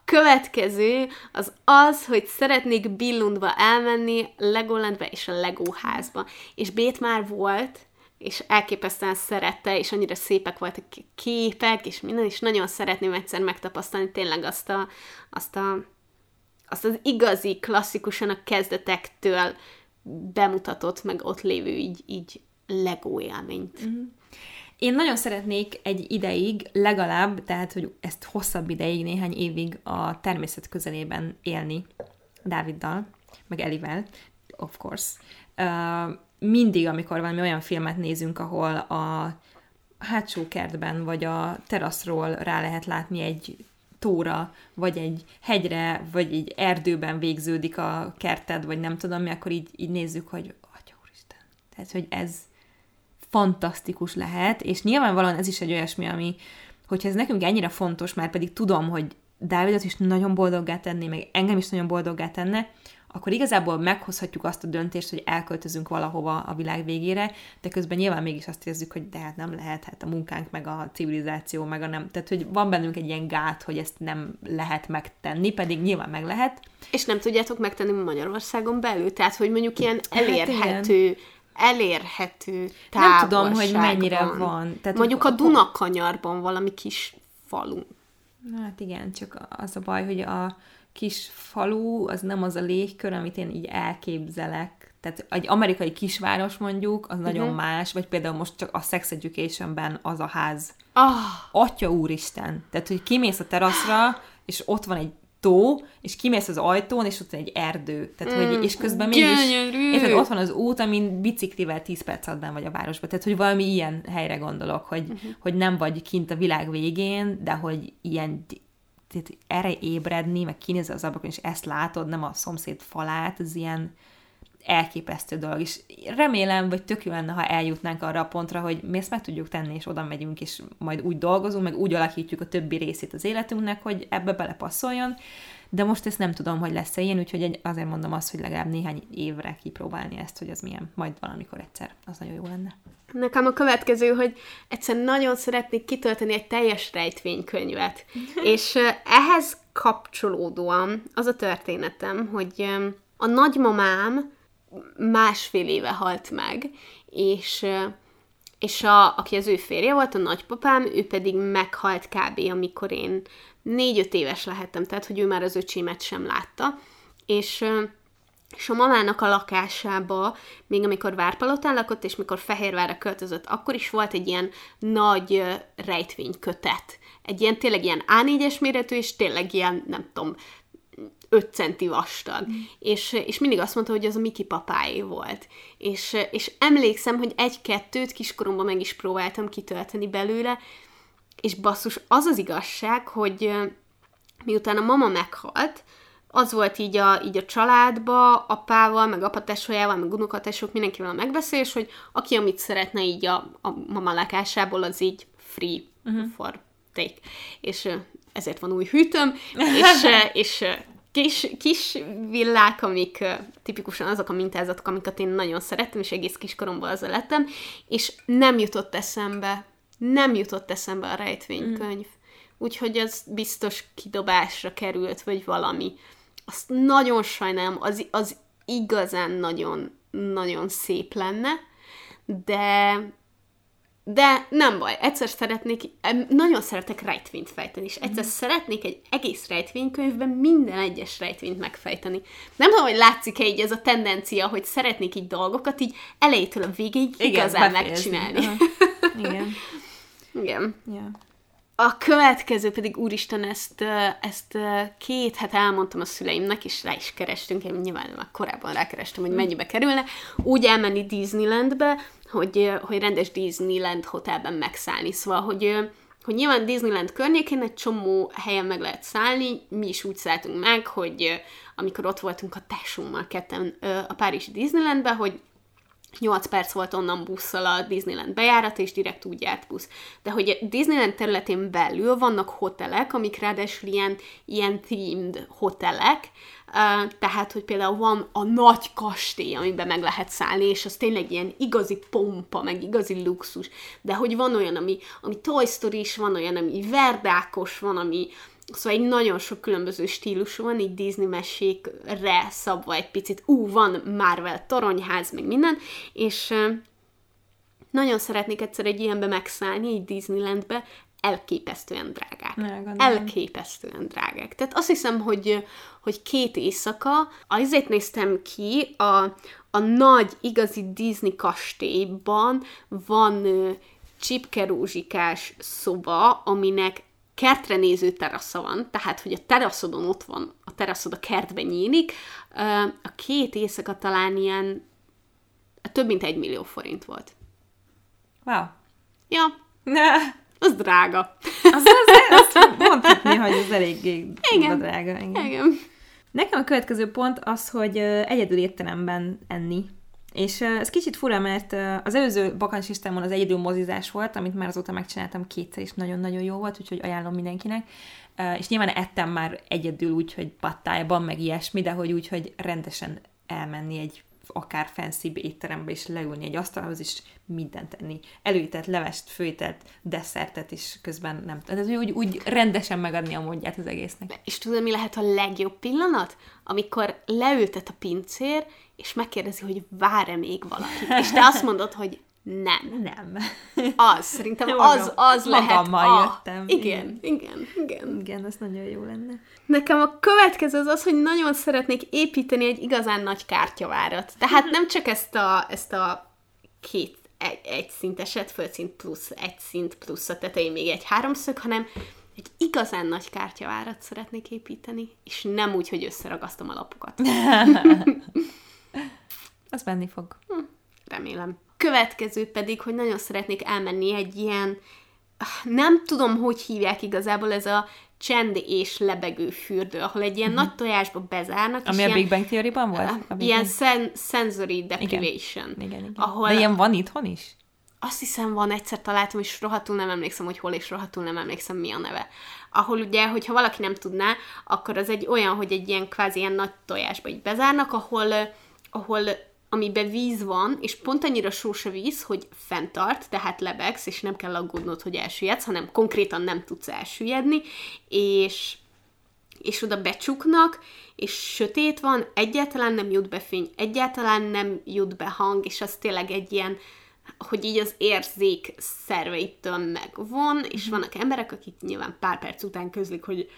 Következő az az, hogy szeretnék Billundba elmenni, Legolandba és a Legóházba. És Bét már volt, és elképesztően szerette, és annyira szépek voltak képek, és minden, és nagyon szeretném egyszer megtapasztalni tényleg azt a, azt a azt az igazi, klasszikusan a kezdetektől bemutatott, meg ott lévő így, így Lego élményt. Mm-hmm. Én nagyon szeretnék egy ideig, legalább, tehát, hogy ezt hosszabb ideig, néhány évig a természet közelében élni Dáviddal, meg Elivel, of course. Uh, mindig, amikor valami olyan filmet nézünk, ahol a hátsó kertben, vagy a teraszról rá lehet látni egy tóra, vagy egy hegyre, vagy egy erdőben végződik a kerted, vagy nem tudom mi, akkor így, így nézzük, hogy Atya Úristen. Tehát, hogy ez fantasztikus lehet, és nyilvánvalóan ez is egy olyasmi, ami, hogyha ez nekünk ennyire fontos, már pedig tudom, hogy Dávidot is nagyon boldoggá tenni, meg engem is nagyon boldoggá tenne, akkor igazából meghozhatjuk azt a döntést, hogy elköltözünk valahova a világ végére, de közben nyilván mégis azt érzük, hogy de hát nem lehet, hát a munkánk, meg a civilizáció, meg a nem. Tehát, hogy van bennünk egy ilyen gát, hogy ezt nem lehet megtenni, pedig nyilván meg lehet. És nem tudjátok megtenni Magyarországon belül, tehát, hogy mondjuk ilyen hát elérhető hát elérhető Nem tudom, hogy mennyire van. van. Tehát Mondjuk a Dunakanyarban valami kis falu. Hát igen, csak az a baj, hogy a kis falu, az nem az a légkör, amit én így elképzelek. Tehát egy amerikai kisváros mondjuk, az uh-huh. nagyon más, vagy például most csak a Sex Education-ben az a ház. Oh. Atya úristen! Tehát, hogy kimész a teraszra, és ott van egy tó, és kimész az ajtón, és ott van egy erdő. Tehát, mm, hogy, és közben mégis érted, ott van az út, amin biciklivel 10 perc adnám vagy a városba. Tehát, hogy valami ilyen helyre gondolok, hogy, uh-huh. hogy nem vagy kint a világ végén, de hogy ilyen tehát erre ébredni, meg kinézni az ablakon, és ezt látod, nem a szomszéd falát, ez ilyen elképesztő dolog. És remélem, vagy tök jó lenne, ha eljutnánk arra a pontra, hogy mi ezt meg tudjuk tenni, és oda megyünk, és majd úgy dolgozunk, meg úgy alakítjuk a többi részét az életünknek, hogy ebbe belepasszoljon. De most ezt nem tudom, hogy lesz-e ilyen, úgyhogy azért mondom azt, hogy legalább néhány évre kipróbálni ezt, hogy az milyen, majd valamikor egyszer. Az nagyon jó lenne. Nekem a következő, hogy egyszer nagyon szeretnék kitölteni egy teljes rejtvénykönyvet. és ehhez kapcsolódóan az a történetem, hogy a nagymamám másfél éve halt meg, és és a, aki az ő férje volt, a nagypapám, ő pedig meghalt kb. amikor én négy-öt éves lehettem, tehát hogy ő már az öcsémet sem látta, és és a mamának a lakásába, még amikor Várpalotán lakott, és mikor Fehérvárra költözött, akkor is volt egy ilyen nagy rejtvénykötet. Egy ilyen tényleg ilyen A4-es méretű, és tényleg ilyen, nem tudom, 5 centi vastag. Mm. És, és mindig azt mondta, hogy az a Miki papáé volt. És, és emlékszem, hogy egy-kettőt kiskoromban meg is próbáltam kitölteni belőle, és basszus, az az igazság, hogy miután a mama meghalt, az volt így a, így a családba, apával, meg apatesójával, meg unokatesók, mindenkivel a megbeszélés, hogy aki amit szeretne így a, a mama lakásából, az így free uh-huh. for take. És ezért van új hűtőm, és, és kis, kis villák, amik tipikusan azok a mintázatok, amiket én nagyon szerettem, és egész kiskoromban azzal lettem, és nem jutott eszembe, nem jutott eszembe a rejtvénykönyv. Mm. Úgyhogy az biztos kidobásra került, vagy valami. Azt nagyon sajnálom, az, az igazán nagyon, nagyon szép lenne, de de nem baj, egyszer szeretnék, nagyon szeretek rejtvényt fejteni, és egyszer mm. szeretnék egy egész rejtvénykönyvben minden egyes rejtvényt megfejteni. Nem tudom, hogy látszik-e így ez a tendencia, hogy szeretnék így dolgokat így elejétől a végéig Igen, igazán befejezni. megcsinálni. Igen. Igen. Yeah. A következő pedig, úristen, ezt, ezt két hát elmondtam a szüleimnek, és rá is kerestünk, én nyilván már korábban rákerestem, hogy mennyibe kerülne, úgy elmenni Disneylandbe, hogy, hogy rendes Disneyland hotelben megszállni. Szóval, hogy, hogy nyilván Disneyland környékén egy csomó helyen meg lehet szállni, mi is úgy szálltunk meg, hogy amikor ott voltunk a tesómmal ketten a Párizsi Disneylandbe, hogy 8 perc volt onnan busszal a Disneyland bejárat, és direkt úgy járt busz. De hogy Disneyland területén belül vannak hotelek, amik ráadásul ilyen, ilyen themed hotelek, uh, tehát, hogy például van a nagy kastély, amiben meg lehet szállni, és az tényleg ilyen igazi pompa, meg igazi luxus, de hogy van olyan, ami, ami Toy Story is, van olyan, ami verdákos, van, ami, Szóval egy nagyon sok különböző stílusú van, így Disney mesékre szabva egy picit. Ú, van Marvel toronyház, meg minden, és nagyon szeretnék egyszer egy ilyenbe megszállni, egy Disneylandbe, elképesztően drágák. elképesztően drágák. Tehát azt hiszem, hogy, hogy két éjszaka, azért néztem ki, a, a nagy, igazi Disney kastélyban van csipkerúzsikás szoba, aminek kertre néző terasza van, tehát, hogy a teraszodon ott van, a teraszod a kertben nyílik, a két éjszaka talán ilyen több mint egy millió forint volt. Wow. Ja. Ne. Az drága. Az, az, azt mondhatni, hogy ez eléggé igen. drága. Igen. igen. Nekem a következő pont az, hogy egyedül étteremben enni. És ez kicsit fura, mert az előző bakancsistámon az egyedül mozizás volt, amit már azóta megcsináltam kétszer, és nagyon-nagyon jó volt, úgyhogy ajánlom mindenkinek. És nyilván ettem már egyedül úgy, hogy pattájban, meg ilyesmi, de hogy úgy, hogy rendesen elmenni egy akár fancy étterembe, és leülni egy asztalhoz, és mindent tenni. Előített levest, főített, desszertet, és közben nem Tehát úgy, úgy rendesen megadni a mondját az egésznek. És tudod, mi lehet a legjobb pillanat? Amikor leültet a pincér, és megkérdezi, hogy vár-e még valaki. És te azt mondod, hogy nem. Nem. Az, szerintem nem az, az lehet. Magammal a... jöttem. Igen, igen, igen. Igen, az nagyon jó lenne. Nekem a következő az az, hogy nagyon szeretnék építeni egy igazán nagy kártyavárat. Tehát nem csak ezt a, ezt a két egy, egy szinteset, földszint plusz egy szint plusz a tetején még egy háromszög, hanem egy igazán nagy kártyavárat szeretnék építeni, és nem úgy, hogy összeragasztom a lapokat. Az menni fog. Hm, remélem. Következő pedig, hogy nagyon szeretnék elmenni egy ilyen, nem tudom, hogy hívják igazából, ez a csend és lebegő fürdő, ahol egy ilyen uh-huh. nagy tojásba bezárnak. Ami a Big Bang Theory-ban volt? A ilyen sen- sensory deprivation. Igen, igen. igen. Ahol De ilyen van itthon is? Azt hiszem van, egyszer találtam, és rohadtul nem emlékszem, hogy hol, és rohadtul nem emlékszem, mi a neve. Ahol ugye, hogyha valaki nem tudná, akkor az egy olyan, hogy egy ilyen kvázi ilyen nagy tojásba így bezárnak, ahol, ahol amiben víz van, és pont annyira sós a víz, hogy fenntart, tehát lebegsz, és nem kell aggódnod, hogy elsüllyedsz, hanem konkrétan nem tudsz elsüllyedni, és, és oda becsuknak, és sötét van, egyáltalán nem jut be fény, egyáltalán nem jut be hang, és az tényleg egy ilyen, hogy így az érzék szerveitől megvon, és vannak emberek, akik nyilván pár perc után közlik, hogy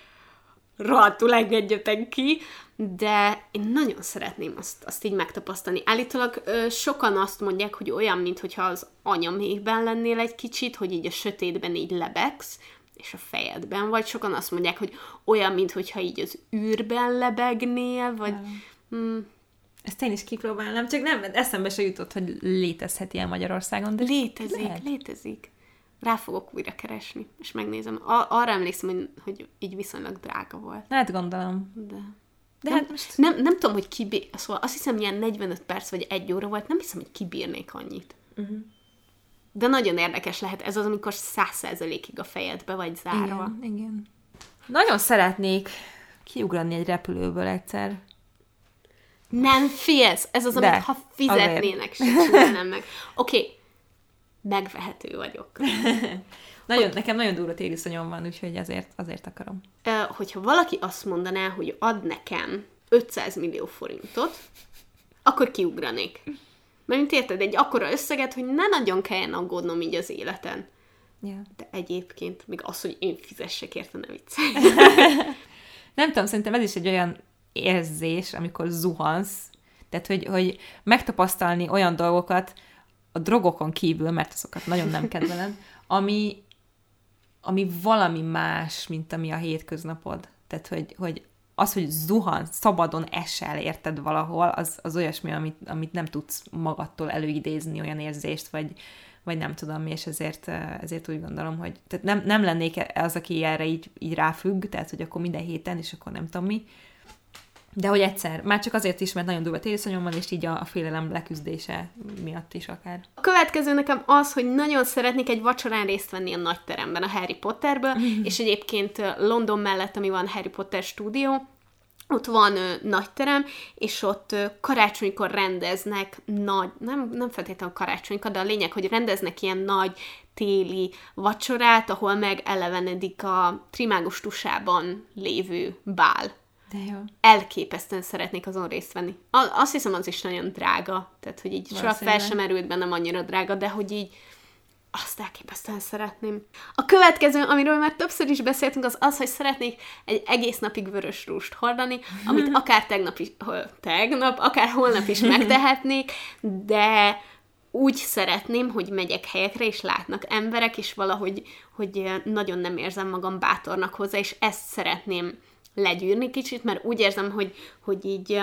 rohadtul engedjetek ki, de én nagyon szeretném azt, azt így megtapasztalni. Állítólag ö, sokan azt mondják, hogy olyan, mintha az anyamékben lennél egy kicsit, hogy így a sötétben így lebegsz, és a fejedben, vagy sokan azt mondják, hogy olyan, mintha így az űrben lebegnél, vagy... Mm. Ezt én is kipróbálnám, csak nem, eszembe se jutott, hogy létezhet ilyen Magyarországon, de létezik, lehet. létezik rá fogok újra keresni, és megnézem. A- arra emlékszem, hogy, hogy így viszonylag drága volt. Hát gondolom. De De nem, hát most... nem, nem tudom, hogy ki, szóval azt hiszem, ilyen 45 perc vagy egy óra volt, nem hiszem, hogy kibírnék annyit. Uh-huh. De nagyon érdekes lehet ez az, amikor száz százalékig a fejedbe vagy zárva. Igen, igen. Nagyon szeretnék kiugrani egy repülőből egyszer. Nem félsz! Ez az, De, amit ha fizetnének, sem csinálnám meg. Oké, okay. Megvehető vagyok. Nagyon, nekem nagyon durva tériszonyom van, úgyhogy azért, azért akarom. Hogyha valaki azt mondaná, hogy ad nekem 500 millió forintot, akkor kiugranék. Mert érted, egy akkora összeget, hogy ne nagyon kelljen aggódnom így az életen. Yeah. De egyébként még az, hogy én fizessek érte, ne viccelj. Nem tudom, szerintem ez is egy olyan érzés, amikor zuhansz, tehát hogy, hogy megtapasztalni olyan dolgokat a drogokon kívül, mert azokat nagyon nem kedvelem, ami, ami valami más, mint ami a hétköznapod. Tehát, hogy, hogy az, hogy zuhan, szabadon esel, érted valahol, az, az olyasmi, amit, amit nem tudsz magadtól előidézni, olyan érzést, vagy, vagy nem tudom mi, és ezért, ezért úgy gondolom, hogy tehát nem, nem lennék az, aki erre így, így ráfügg, tehát hogy akkor minden héten, és akkor nem tudom mi, de hogy egyszer, már csak azért is, mert nagyon durva tériszonyom van, és így a, a félelem leküzdése miatt is akár. A következő nekem az, hogy nagyon szeretnék egy vacsorán részt venni a nagy teremben, a Harry Potterből, és egyébként London mellett, ami van Harry Potter stúdió, ott van ö, nagy terem, és ott ö, karácsonykor rendeznek nagy, nem, nem feltétlenül karácsonykor, de a lényeg, hogy rendeznek ilyen nagy téli vacsorát, ahol megelevenedik a Trimágus tusában lévő bál. De jó. Elképesztően szeretnék azon részt venni. A, azt hiszem, az is nagyon drága. Tehát, hogy így soha fel sem merült bennem annyira drága, de hogy így azt elképesztően szeretném. A következő, amiről már többször is beszéltünk, az az, hogy szeretnék egy egész napig vörös rúst hordani, amit akár tegnap is, tegnap, akár holnap is megtehetnék, de úgy szeretném, hogy megyek helyekre, és látnak emberek, és valahogy hogy nagyon nem érzem magam bátornak hozzá, és ezt szeretném legyűrni kicsit, mert úgy érzem, hogy, hogy így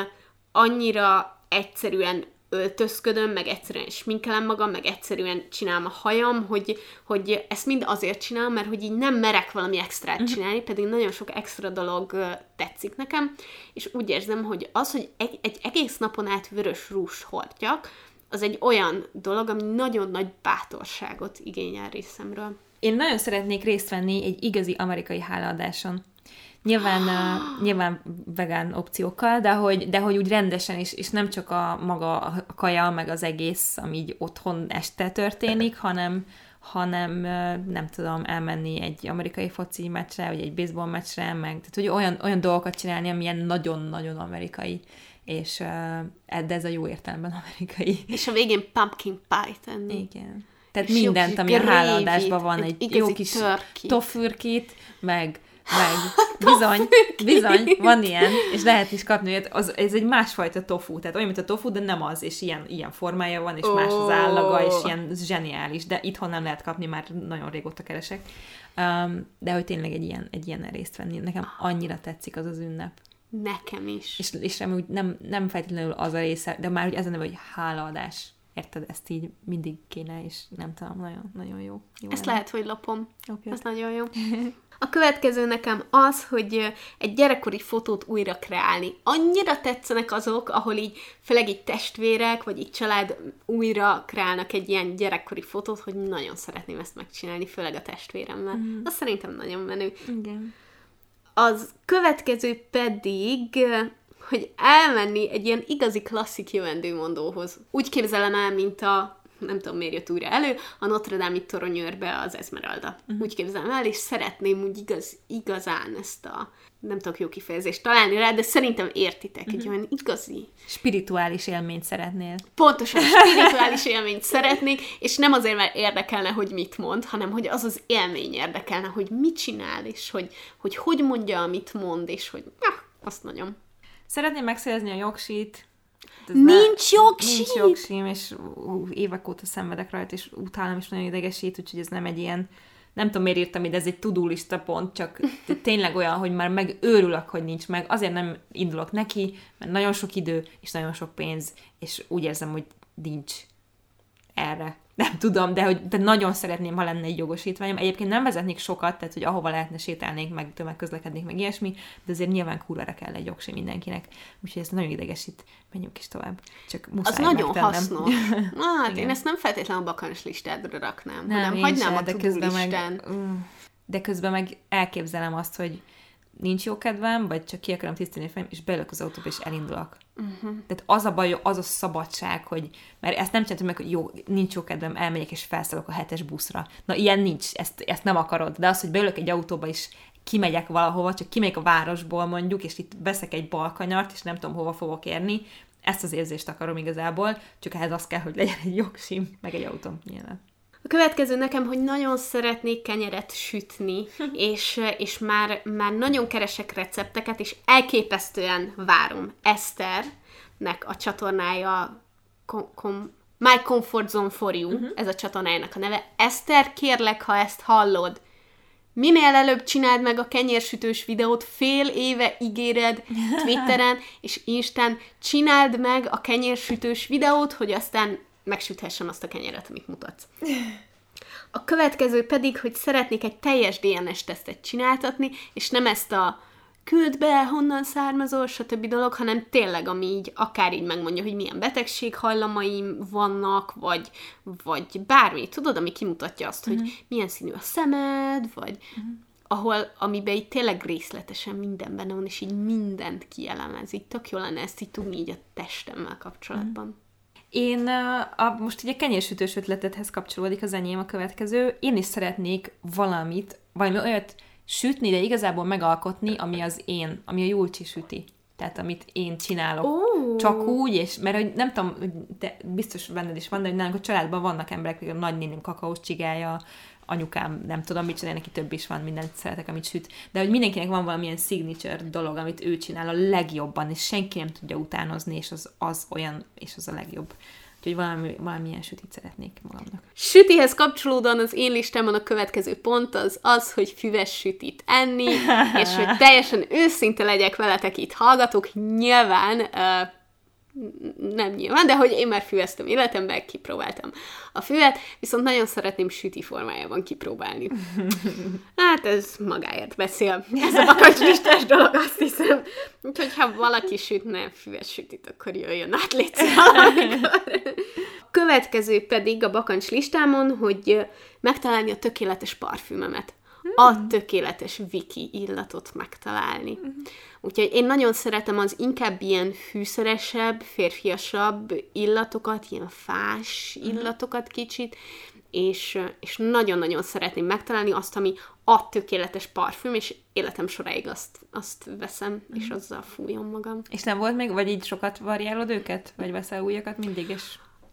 annyira egyszerűen öltözködöm, meg egyszerűen sminkelem magam, meg egyszerűen csinálom a hajam, hogy, hogy ezt mind azért csinálom, mert hogy így nem merek valami extrát uh-huh. csinálni, pedig nagyon sok extra dolog tetszik nekem, és úgy érzem, hogy az, hogy egy, egy egész napon át vörös rúst hordjak, az egy olyan dolog, ami nagyon nagy bátorságot igényel részemről. Én nagyon szeretnék részt venni egy igazi amerikai hálaadáson. Nyilván, uh, nyilván vegán opciókkal, de hogy, de hogy úgy rendesen is, és nem csak a maga a kaja, meg az egész, ami így otthon este történik, hanem, hanem nem tudom, elmenni egy amerikai foci meccsre, vagy egy baseball meccsre, meg tehát, hogy olyan, olyan dolgokat csinálni, amilyen nagyon-nagyon amerikai és de ez a jó értelemben amerikai. És a végén pumpkin pie tenni. Igen. Tehát és mindent, ami a hálaadásban van, egy, egy jó kis tofürkit, meg meg. Bizony, bizony, van ilyen, és lehet is kapni hogy Az, ez egy másfajta tofu, tehát olyan, mint a tofu, de nem az, és ilyen, ilyen formája van, és oh. más az állaga, és ilyen zseniális, de itthon nem lehet kapni, már nagyon régóta keresek. Um, de hogy tényleg egy ilyen, egy ilyen részt venni. Nekem annyira tetszik az az ünnep. Nekem is. És, és nem, nem, nem feltétlenül az a része, de már úgy ez a neve, hogy hálaadás. Érted, ezt így mindig kéne, és nem tudom, nagyon, nagyon jó. jó ezt lenne. lehet, hogy. Okay. Ez nagyon jó. A következő nekem az, hogy egy gyerekkori fotót újra kreálni. Annyira tetszenek azok, ahol így, főleg így testvérek, vagy így család újra kreálnak egy ilyen gyerekkori fotót, hogy nagyon szeretném ezt megcsinálni, főleg a testvéremmel. Mm. Az szerintem nagyon menő. Igen. Az következő pedig, hogy elmenni egy ilyen igazi klasszik jövendőmondóhoz. Úgy képzelem el, mint a nem tudom miért jött újra elő, a Notre Dame toronyőrbe az Esmeralda. Uh-huh. Úgy képzelem el, és szeretném úgy igaz, igazán ezt a nem tudok jó kifejezést találni rá, de szerintem értitek, uh-huh. egy olyan igazi... Spirituális élményt szeretnél. Pontosan, spirituális élményt szeretnék, és nem azért, mert érdekelne, hogy mit mond, hanem hogy az az élmény érdekelne, hogy mit csinál, és hogy hogy, hogy mondja, amit mond, és hogy ja, azt nagyon. Szeretném megszerezni a jogsít, nincs jogsim! Nincs jogsim, és ú, évek óta szenvedek rajta, és utálom, és nagyon idegesít, úgyhogy ez nem egy ilyen, nem tudom miért írtam ide, ez egy tudulista pont, csak tényleg olyan, hogy már megőrülök, hogy nincs meg. Azért nem indulok neki, mert nagyon sok idő, és nagyon sok pénz, és úgy érzem, hogy nincs erre. Nem tudom, de hogy de nagyon szeretném, ha lenne egy jogosítványom. Egyébként nem vezetnék sokat, tehát hogy ahova lehetne sétálnék, meg tömegközlekednék, meg ilyesmi, de azért nyilván kurvára kell egy jogsi mindenkinek. Úgyhogy ez nagyon idegesít. Menjünk is tovább. Csak muszáj Az nagyon megtennem. hasznos. Hát Igen. én ezt nem feltétlenül a bakancs listádra raknám, Nem, hanem hagynám se, a de közben meg, listán. Mm, de közben meg elképzelem azt, hogy nincs jó kedvem, vagy csak ki akarom tisztítani a fejem, és beülök az autóba, és elindulok. Uh-huh. Tehát az a baj, az a szabadság, hogy, mert ezt nem csináltam meg, hogy jó, nincs jó kedvem, elmegyek és felszállok a hetes buszra. Na, ilyen nincs, ezt, ezt nem akarod. De az, hogy beülök egy autóba, és kimegyek valahova, csak kimegyek a városból mondjuk, és itt veszek egy balkanyart, és nem tudom, hova fogok érni, ezt az érzést akarom igazából, csak ehhez az kell, hogy legyen egy jogsim, meg egy autóm nyilván. A következő nekem, hogy nagyon szeretnék kenyeret sütni, és, és már, már nagyon keresek recepteket, és elképesztően várom Eszternek a csatornája kom, kom, My Comfort Zone for You, uh-huh. ez a csatornájának a neve. Eszter, kérlek, ha ezt hallod, minél előbb csináld meg a kenyérsütős videót, fél éve ígéred Twitteren és Instán, csináld meg a kenyérsütős videót, hogy aztán megsüthessem azt a kenyeret, amit mutatsz. A következő pedig, hogy szeretnék egy teljes DNS tesztet csináltatni, és nem ezt a küld be, honnan származol, stb. dolog, hanem tényleg, ami így akár így megmondja, hogy milyen betegséghajlamaim vannak, vagy, vagy bármi, tudod, ami kimutatja azt, hogy milyen színű a szemed, vagy ahol, amiben így tényleg részletesen minden benne van, és így mindent kielemez. Így tök jó lenne ezt így tudni így a testemmel kapcsolatban. Én a, most ugye kenyérsütős ötletedhez kapcsolódik az enyém a következő. Én is szeretnék valamit, valami olyat sütni, de igazából megalkotni, ami az én, ami a Julcsi süti. Tehát amit én csinálok. Ó. Csak úgy, és mert hogy nem tudom, hogy te biztos benned is van, de hogy nálunk a családban vannak emberek, akik a nagynéném kakaós csigája, anyukám, nem tudom, mit csinál, neki több is van, mindent szeretek, amit süt. De hogy mindenkinek van valamilyen signature dolog, amit ő csinál a legjobban, és senki nem tudja utánozni, és az, az olyan, és az a legjobb. Úgyhogy valami, valamilyen sütit szeretnék magamnak. Sütihez kapcsolódóan az én listámon a következő pont az az, hogy füves sütit enni, és hogy teljesen őszinte legyek veletek itt hallgatók, nyilván uh, nem nyilván, de hogy én már füveztem életemben, kipróbáltam a füvet, viszont nagyon szeretném süti formájában kipróbálni. Hát ez magáért beszél. Ez a bakancslistás dolog, azt hiszem. Úgyhogy ha valaki sütne füves sütit, akkor jöjjön át, légy Következő pedig a bakancs listámon, hogy megtalálni a tökéletes parfümemet. A tökéletes viki illatot megtalálni. Úgyhogy én nagyon szeretem az inkább ilyen fűszeresebb, férfiasabb illatokat, ilyen fás illatokat kicsit, és, és nagyon-nagyon szeretném megtalálni azt, ami a tökéletes parfüm, és életem soráig azt, azt veszem, és azzal fújom magam. És nem volt még, vagy így sokat variálod őket? Vagy veszel újakat mindig, és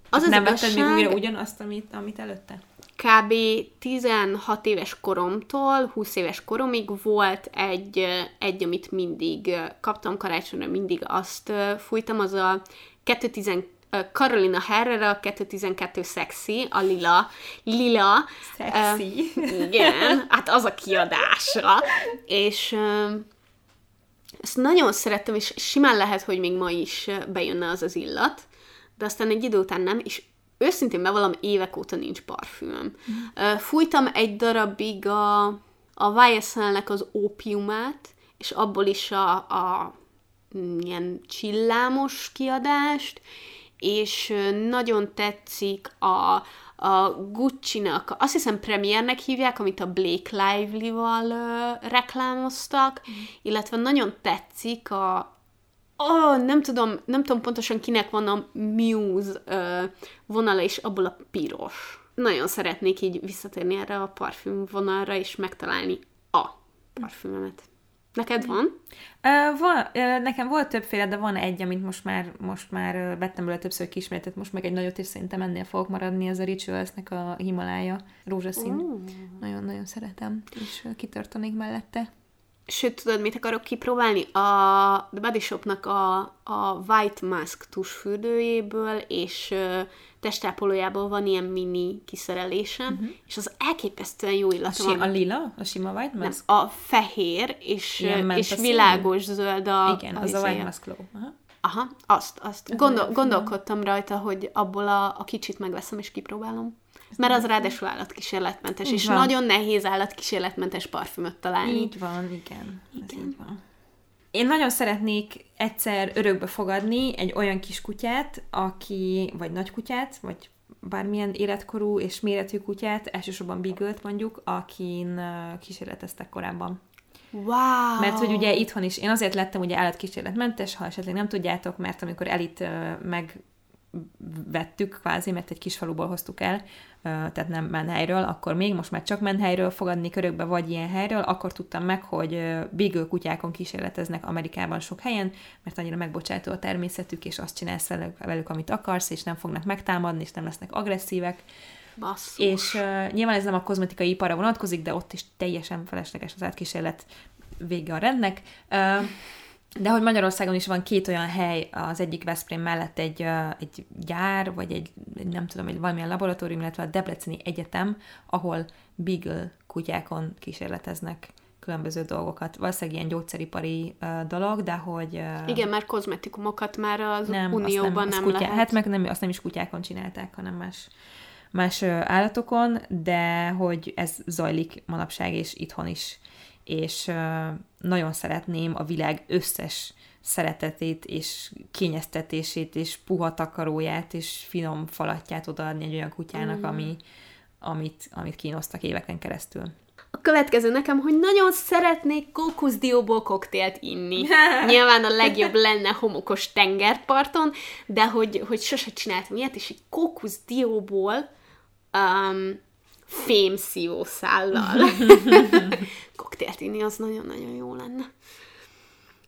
Az az nem vetted még igazság- újra ugyanazt, amit, amit előtte? Kb. 16 éves koromtól 20 éves koromig volt egy, egy amit mindig kaptam karácsonyra, mindig azt fújtam, az a 210 ö, Carolina Herrera 212 Sexy, a lila, lila. Sexy. Ö, igen, hát az a kiadása. És ö, ezt nagyon szerettem, és simán lehet, hogy még ma is bejönne az az illat, de aztán egy idő után nem, és őszintén bevallom, évek óta nincs parfümöm. Mm. Fújtam egy darabig a, a YSL-nek az ópiumát, és abból is a, a mm, ilyen csillámos kiadást, és nagyon tetszik a, a Gucci-nak, azt hiszem Premiernek hívják, amit a Blake Lively-val ö, reklámoztak, mm. illetve nagyon tetszik a, Oh, nem tudom, nem tudom pontosan kinek van a Muse ö, vonala, és abból a piros. Nagyon szeretnék így visszatérni erre a parfüm vonalra, és megtalálni a parfümemet. Neked van? Uh, van, uh, nekem volt többféle, de van egy, amit most már, most már uh, vettem belőle többször kismeretet, most meg egy nagyot, és szerintem ennél fogok maradni, ez a Ritualsnek a Himalája rózsaszín. Ó. Nagyon-nagyon szeretem, és uh, kitartanék mellette. Sőt, tudod, mit akarok kipróbálni? A The Body Shopnak a, a White Mask tusfürdőjéből és ö, testápolójából van ilyen mini kiszerelésem, uh-huh. és az elképesztően jó A, illata si- a van. lila? A sima White Nem, Mask? a fehér, és, Ilyen és világos zöld a... Igen, az a. White Mask Glow. Aha. Aha, azt, azt. Gondol, gondolkodtam rajta, hogy abból a, a kicsit megveszem és kipróbálom. Mert az ráadásul állatkísérletmentes, Így és van. nagyon nehéz állatkísérletmentes parfümöt találni. Így van, igen. Ez így van. Én nagyon szeretnék egyszer örökbe fogadni egy olyan kis kutyát, aki, vagy nagy kutyát, vagy bármilyen életkorú és méretű kutyát, elsősorban beagle mondjuk, akin kísérleteztek korábban. Wow! Mert hogy ugye itthon is, én azért lettem ugye állatkísérletmentes, ha esetleg nem tudjátok, mert amikor elit ö, megvettük kvázi, mert egy kis faluból hoztuk el, tehát nem menhelyről, akkor még most már csak menhelyről fogadni körökbe, vagy ilyen helyről, akkor tudtam meg, hogy beagle kutyákon kísérleteznek Amerikában sok helyen, mert annyira megbocsátó a természetük, és azt csinálsz velük, velük amit akarsz, és nem fognak megtámadni, és nem lesznek agresszívek. Basszus. És uh, nyilván ez nem a kozmetikai iparra vonatkozik, de ott is teljesen felesleges az átkísérlet vége a rendnek. Uh, de hogy Magyarországon is van két olyan hely, az egyik Veszprém mellett egy, egy gyár, vagy egy, nem tudom, egy valamilyen laboratórium, illetve a Debreceni Egyetem, ahol Beagle kutyákon kísérleteznek különböző dolgokat. Valószínűleg ilyen gyógyszeripari uh, dolog, de hogy... Uh, Igen, mert kozmetikumokat már az nem, Unióban azt nem, kutyá, lehet. Hát meg nem, azt nem is kutyákon csinálták, hanem más, más állatokon, de hogy ez zajlik manapság és itthon is. És nagyon szeretném a világ összes szeretetét és kényeztetését és puha takaróját és finom falatját odaadni egy olyan kutyának, mm. ami, amit, amit kínosztak éveken keresztül. A következő nekem, hogy nagyon szeretnék kókuszdióból koktélt inni. Nyilván a legjobb lenne homokos tengerparton, de hogy, hogy sose csináltam ilyet, és egy kókuszdióból um, fém szívószállal koktélt inni, az nagyon-nagyon jó lenne.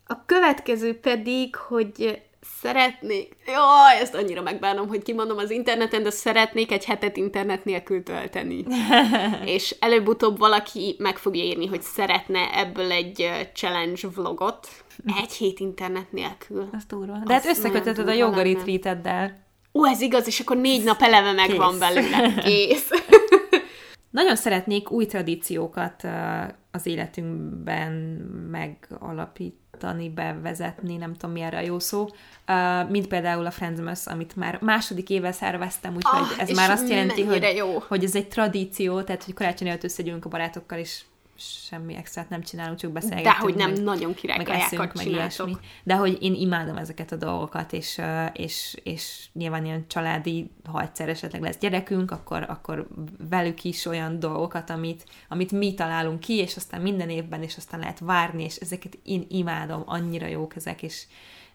A következő pedig, hogy szeretnék, jaj, ezt annyira megbánom, hogy kimondom az interneten, de szeretnék egy hetet internet nélkül tölteni. És előbb-utóbb valaki meg fogja írni, hogy szeretne ebből egy challenge vlogot. Egy hét internet nélkül. Az durva. De hát Az összekötötted a joga retreateddel. Ó, ez igaz, és akkor négy nap eleve megvan belőle. Kész. Nagyon szeretnék új tradíciókat az életünkben megalapítani, bevezetni, nem tudom mi erre a jó szó, mint például a Friendsmas, amit már második éve szerveztem, úgyhogy Ah, ez már azt jelenti, hogy, jó. hogy ez egy tradíció, tehát hogy karácsony előtt összegyűlünk a barátokkal, és semmi extrát nem csinálunk, csak beszélgetünk. De hogy nem meg- nagyon király meg eszünk, meg ilyesmi. De hogy én imádom ezeket a dolgokat, és, és, és nyilván ilyen családi, ha egyszer esetleg lesz gyerekünk, akkor, akkor velük is olyan dolgokat, amit, amit mi találunk ki, és aztán minden évben, és aztán lehet várni, és ezeket én imádom, annyira jók ezek, és,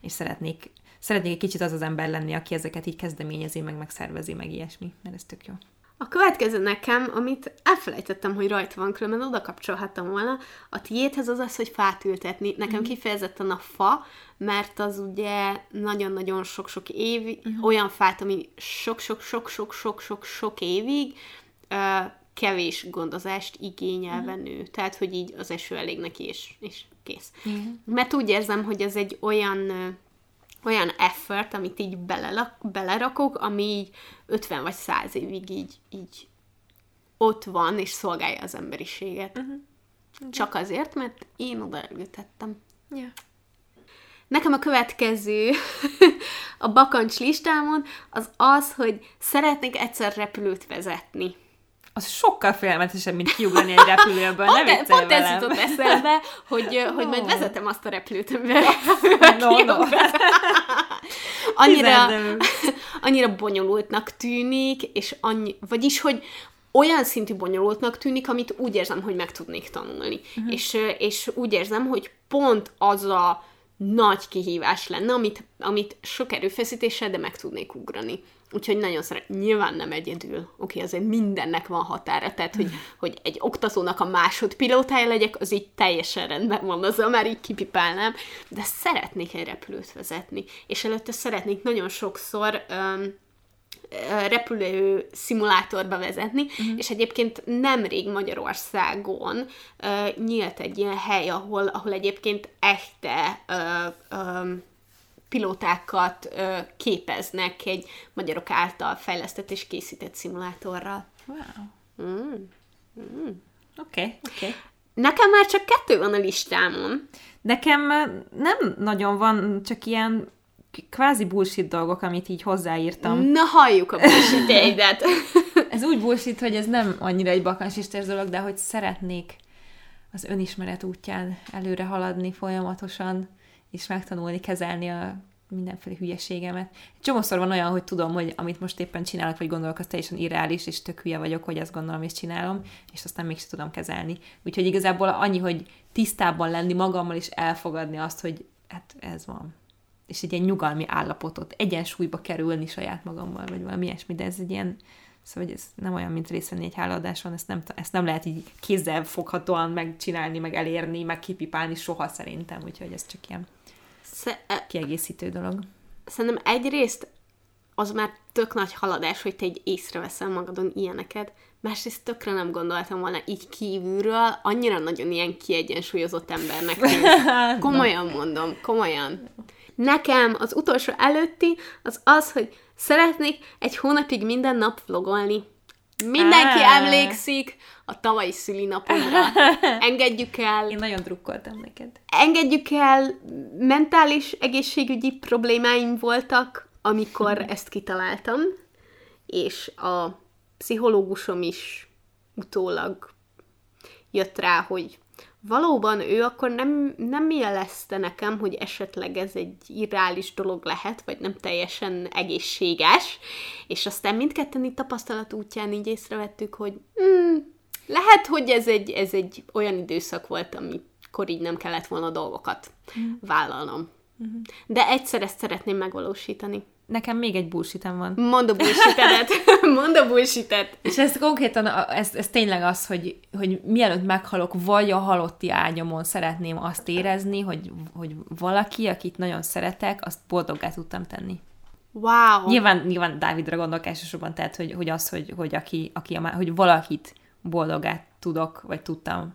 és szeretnék, szeretnék egy kicsit az az ember lenni, aki ezeket így kezdeményezi, meg megszervezi, meg ilyesmi, mert ez tök jó. A következő nekem, amit elfelejtettem, hogy rajta van, különben oda kapcsolhattam volna, a tiédhez az az, hogy fát ültetni. Nekem kifejezetten a fa, mert az ugye nagyon-nagyon sok-sok év, olyan fát, ami sok-sok-sok-sok-sok-sok évig ö, kevés gondozást igényelve nő. Tehát, hogy így az eső elég neki, és, és kész. Mert úgy érzem, hogy ez egy olyan olyan effort, amit így belelak, belerakok, ami így 50 vagy 100 évig így, így ott van, és szolgálja az emberiséget. Uh-huh. Csak azért, mert én oda elültettem. Yeah. Nekem a következő a bakancs listámon az az, hogy szeretnék egyszer repülőt vezetni. Az sokkal félelmetesebb, mint kiugrani egy repülőből, ne Pont, e- viccelj pont ez jutott eszembe, hogy, hogy majd vezetem azt a repülőt, amivel No, no. annyira, annyira bonyolultnak tűnik, és annyi, vagyis, hogy olyan szintű bonyolultnak tűnik, amit úgy érzem, hogy meg tudnék tanulni. Uh-huh. És, és úgy érzem, hogy pont az a nagy kihívás lenne, amit, amit sok erőfeszítéssel, de meg tudnék ugrani. Úgyhogy nagyon szeret, nyilván nem egyedül. Oké, okay, azért mindennek van határa, tehát, hogy, hogy egy oktatónak a másodpilótája legyek, az így teljesen rendben van, azzal már így kipipálnám, de szeretnék egy repülőt vezetni, és előtte szeretnék nagyon sokszor um, repülő szimulátorba vezetni, uh-huh. és egyébként nemrég Magyarországon uh, nyílt egy ilyen hely, ahol, ahol egyébként echte uh, um, pilótákat uh, képeznek egy magyarok által fejlesztett és készített szimulátorral. Wow. Mm. Oké, okay, oké. Okay. Nekem már csak kettő van a listámon. Nekem ö, nem nagyon van, csak ilyen kvázi bullshit dolgok, amit így hozzáírtam. Na halljuk a bullshit Ez úgy bullshit, hogy ez nem annyira egy bakancsistás dolog, de hogy szeretnék az önismeret útján előre haladni folyamatosan, és megtanulni kezelni a mindenféle hülyeségemet. Csomószor van olyan, hogy tudom, hogy amit most éppen csinálok, vagy gondolok, az teljesen irreális, és tök hülye vagyok, hogy ezt gondolom és csinálom, és aztán mégsem tudom kezelni. Úgyhogy igazából annyi, hogy tisztában lenni magammal, és elfogadni azt, hogy hát ez van. És egy ilyen nyugalmi állapotot, egyensúlyba kerülni saját magammal, vagy valami ilyesmi, de ez egy ilyen, Szóval hogy ez nem olyan, mint részt egy hálaadáson, ezt nem, ezt nem lehet így kézzel foghatóan megcsinálni, meg elérni, meg kipipálni soha szerintem, úgyhogy ez csak ilyen kiegészítő dolog. Szerintem egyrészt az már tök nagy haladás, hogy te egy észreveszel magadon ilyeneket, másrészt tökre nem gondoltam volna így kívülről, annyira nagyon ilyen kiegyensúlyozott embernek. komolyan mondom, komolyan. Nekem az utolsó előtti az az, hogy szeretnék egy hónapig minden nap vlogolni. Mindenki emlékszik a tavalyi szülinapomra. Engedjük el... Én nagyon drukkoltam neked. Engedjük el, mentális egészségügyi problémáim voltak, amikor ezt kitaláltam, és a pszichológusom is utólag jött rá, hogy valóban ő akkor nem, nem jelezte nekem, hogy esetleg ez egy irreális dolog lehet, vagy nem teljesen egészséges, és aztán mindketten itt tapasztalat útján így észrevettük, hogy mm, lehet, hogy ez egy, ez egy olyan időszak volt, amikor így nem kellett volna dolgokat mm. vállalnom. Mm-hmm. De egyszer ezt szeretném megvalósítani. Nekem még egy bullshitem van. Mondd a bullshitedet. Mondd a bullshitet. És ez konkrétan, ez, ez tényleg az, hogy, hogy mielőtt meghalok, vagy a halotti ágyamon szeretném azt érezni, hogy, hogy valaki, akit nagyon szeretek, azt boldoggá tudtam tenni. Wow! Nyilván, nyilván Dávidra gondolok elsősorban, tehát, hogy, hogy az, hogy, hogy, aki, aki, hogy valakit boldogát tudok, vagy tudtam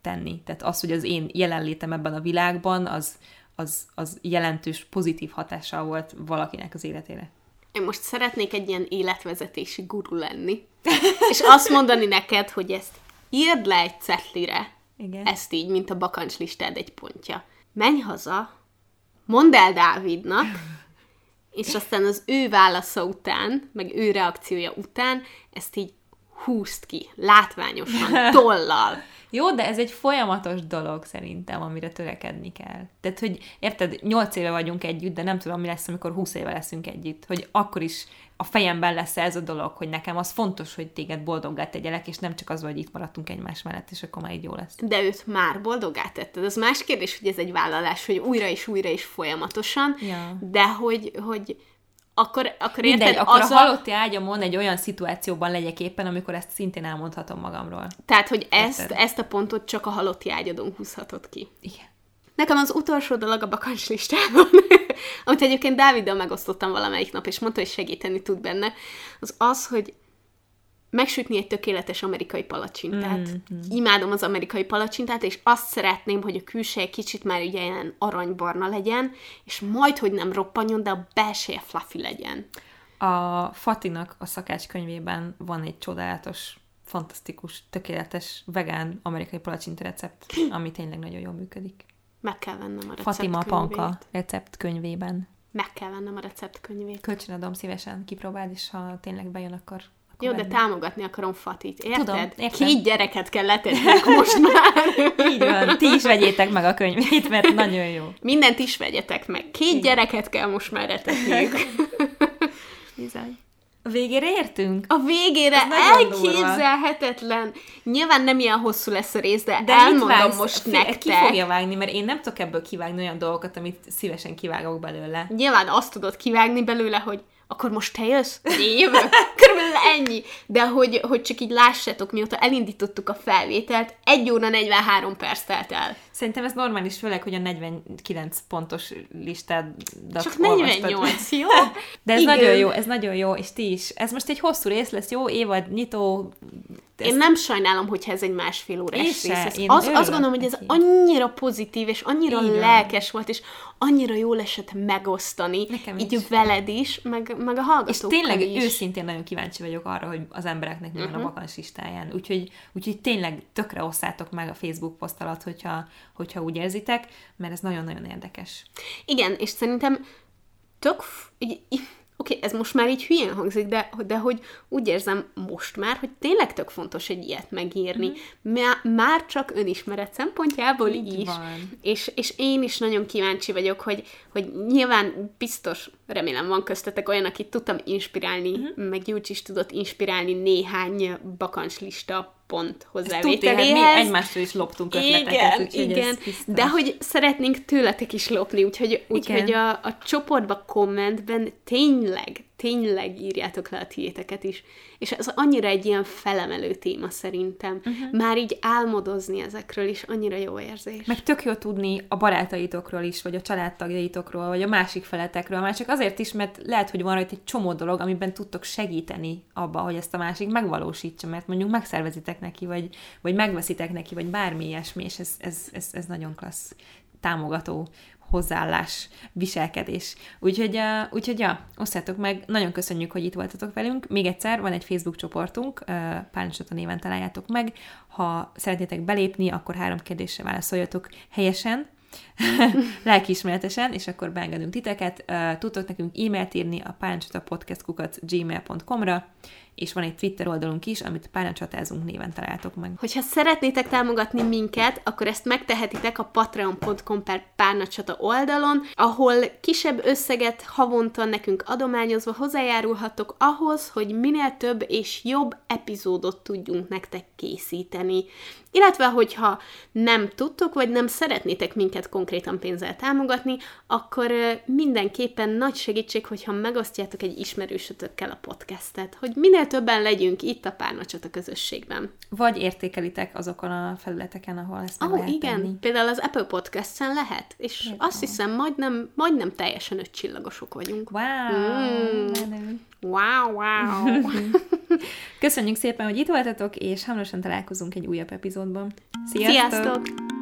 tenni. Tehát az, hogy az én jelenlétem ebben a világban, az, az, az jelentős pozitív hatással volt valakinek az életére. Én most szeretnék egy ilyen életvezetési guru lenni, és azt mondani neked, hogy ezt írd le egy cetlire, Igen. ezt így, mint a bakancslistád egy pontja. Menj haza, mondd el Dávidnak, és aztán az ő válasza után, meg ő reakciója után, ezt így húzd ki, látványosan, tollal. Jó, de ez egy folyamatos dolog szerintem, amire törekedni kell. Tehát, hogy érted, nyolc éve vagyunk együtt, de nem tudom, mi lesz, amikor húsz éve leszünk együtt. Hogy akkor is a fejemben lesz ez a dolog, hogy nekem az fontos, hogy téged boldoggá tegyelek, és nem csak az, hogy itt maradtunk egymás mellett, és akkor már így jó lesz. De őt már boldoggá tetted. Az más kérdés, hogy ez egy vállalás, hogy újra és újra és folyamatosan, ja. de hogy, hogy akkor, akkor Mindegy, érted, akkor az a halotti ágyamon egy olyan szituációban legyek éppen, amikor ezt szintén elmondhatom magamról. Tehát, hogy ezt, ezt a pontot csak a halotti ágyadon húzhatod ki. Igen. Nekem az utolsó dolog a bakancslistában, amit egyébként Dáviddal megosztottam valamelyik nap, és mondta, hogy segíteni tud benne, az az, hogy megsütni egy tökéletes amerikai palacsintát. Mm-hmm. Imádom az amerikai palacsintát, és azt szeretném, hogy a külseje kicsit már ugye ilyen aranybarna legyen, és majd, hogy nem roppanjon, de a belseje fluffy legyen. A Fatinak a szakácskönyvében van egy csodálatos, fantasztikus, tökéletes vegán amerikai palacsinta recept, ami tényleg nagyon jól működik. Meg kell vennem a recept Fatima Panka recept könyvében. Meg kell vennem a recept könyvét. Kölcsönadom szívesen, kipróbáld, és ha tényleg bejön, akkor jó, de támogatni akarom Fatit, érted? Tudom, értem. Két gyereket kell letennünk most már. Így van, ti is vegyétek meg a könyvét, mert nagyon jó. Mindent is vegyetek meg. Két Igen. gyereket kell most már etetniük. Bizony. A végére értünk? A végére elképzelhetetlen. Nyilván nem ilyen hosszú lesz a rész, de, de elmondom vágsz, most fél, nektek. Ki fogja vágni, mert én nem tudok ebből kivágni olyan dolgokat, amit szívesen kivágok belőle. Nyilván azt tudod kivágni belőle, hogy akkor most te jössz? Én jövök? Körülbelül ennyi. De hogy, hogy csak így lássátok, mióta elindítottuk a felvételt, egy óra 43 perc telt el. Szerintem ez normális, főleg, hogy a 49 pontos listád. Csak 48, jó? De ez Igen. nagyon jó, ez nagyon jó, és ti is. Ez most egy hosszú rész lesz, jó? Évad, nyitó, ezt... Én nem sajnálom, hogyha ez egy másfél órás rész. Ez az, azt gondolom, hogy ez annyira pozitív, és annyira Igen. lelkes volt, és annyira jól esett megosztani, Nekem így is. veled is, meg, meg a hallgatókkal És tényleg is. őszintén nagyon kíváncsi vagyok arra, hogy az embereknek mi uh-huh. van a mhm. listáján. Úgyhogy, úgyhogy tényleg tökre osszátok meg a Facebook poszt alatt, hogyha, hogyha úgy érzitek, mert ez nagyon-nagyon érdekes. Igen, és szerintem tök, így, oké, okay, ez most már így hülyén hangzik, de, de hogy úgy érzem most már, hogy tényleg tök fontos egy ilyet megírni. Mm. Már csak önismeret szempontjából így is. Van. És, és én is nagyon kíváncsi vagyok, hogy, hogy nyilván biztos, remélem van köztetek olyan, akit tudtam inspirálni, mm-hmm. meg Gyurcs is tudott inspirálni néhány bakancslista pont hozzávételéhez. Mi egymástól is loptunk ötleteket. Igen, igen. De hogy szeretnénk tőletek is lopni, úgyhogy, úgyhogy a, a csoportba kommentben tényleg, tényleg írjátok le a tiéteket is. És ez annyira egy ilyen felemelő téma szerintem. Uh-huh. Már így álmodozni ezekről is annyira jó érzés. Meg tök jó tudni a barátaitokról is, vagy a családtagjaitokról, vagy a másik feletekről, már csak azért is, mert lehet, hogy van rajta egy csomó dolog, amiben tudtok segíteni abba, hogy ezt a másik megvalósítsa, mert mondjuk megszervezitek neki, vagy, vagy megveszitek neki, vagy bármi ilyesmi, és ez, ez, ez, ez nagyon klassz támogató hozzáállás, viselkedés. Úgyhogy, uh, úgyhogy ja, osszátok meg, nagyon köszönjük, hogy itt voltatok velünk. Még egyszer, van egy Facebook csoportunk, uh, Pálnacsota néven találjátok meg. Ha szeretnétek belépni, akkor három kérdésre válaszoljatok helyesen, lelkiismeretesen, és akkor beengedünk titeket. Uh, tudtok nekünk e-mailt írni a pálnacsotapodcastkukat gmail.com-ra, és van egy Twitter oldalunk is, amit pálnacsatázunk néven találtok meg. Hogyha szeretnétek támogatni minket, akkor ezt megtehetitek a patreon.com per párnacsata oldalon, ahol kisebb összeget havonta nekünk adományozva hozzájárulhatok ahhoz, hogy minél több és jobb epizódot tudjunk nektek készíteni. Illetve, hogyha nem tudtok, vagy nem szeretnétek minket konkrétan pénzzel támogatni, akkor mindenképpen nagy segítség, hogyha megosztjátok egy ismerősötökkel a podcastet, hogy minél többen legyünk itt a párnacsot a közösségben. Vagy értékelitek azokon a felületeken, ahol ezt meg oh, lehet igen, tenni. például az Apple Podcast-en lehet, és Például. azt hiszem, majdnem, majdnem teljesen öt csillagosok vagyunk. Wow! Mm. Wow, wow! Köszönjük szépen, hogy itt voltatok, és hamarosan találkozunk egy újabb epizódban. Sziasztok! Sziasztok!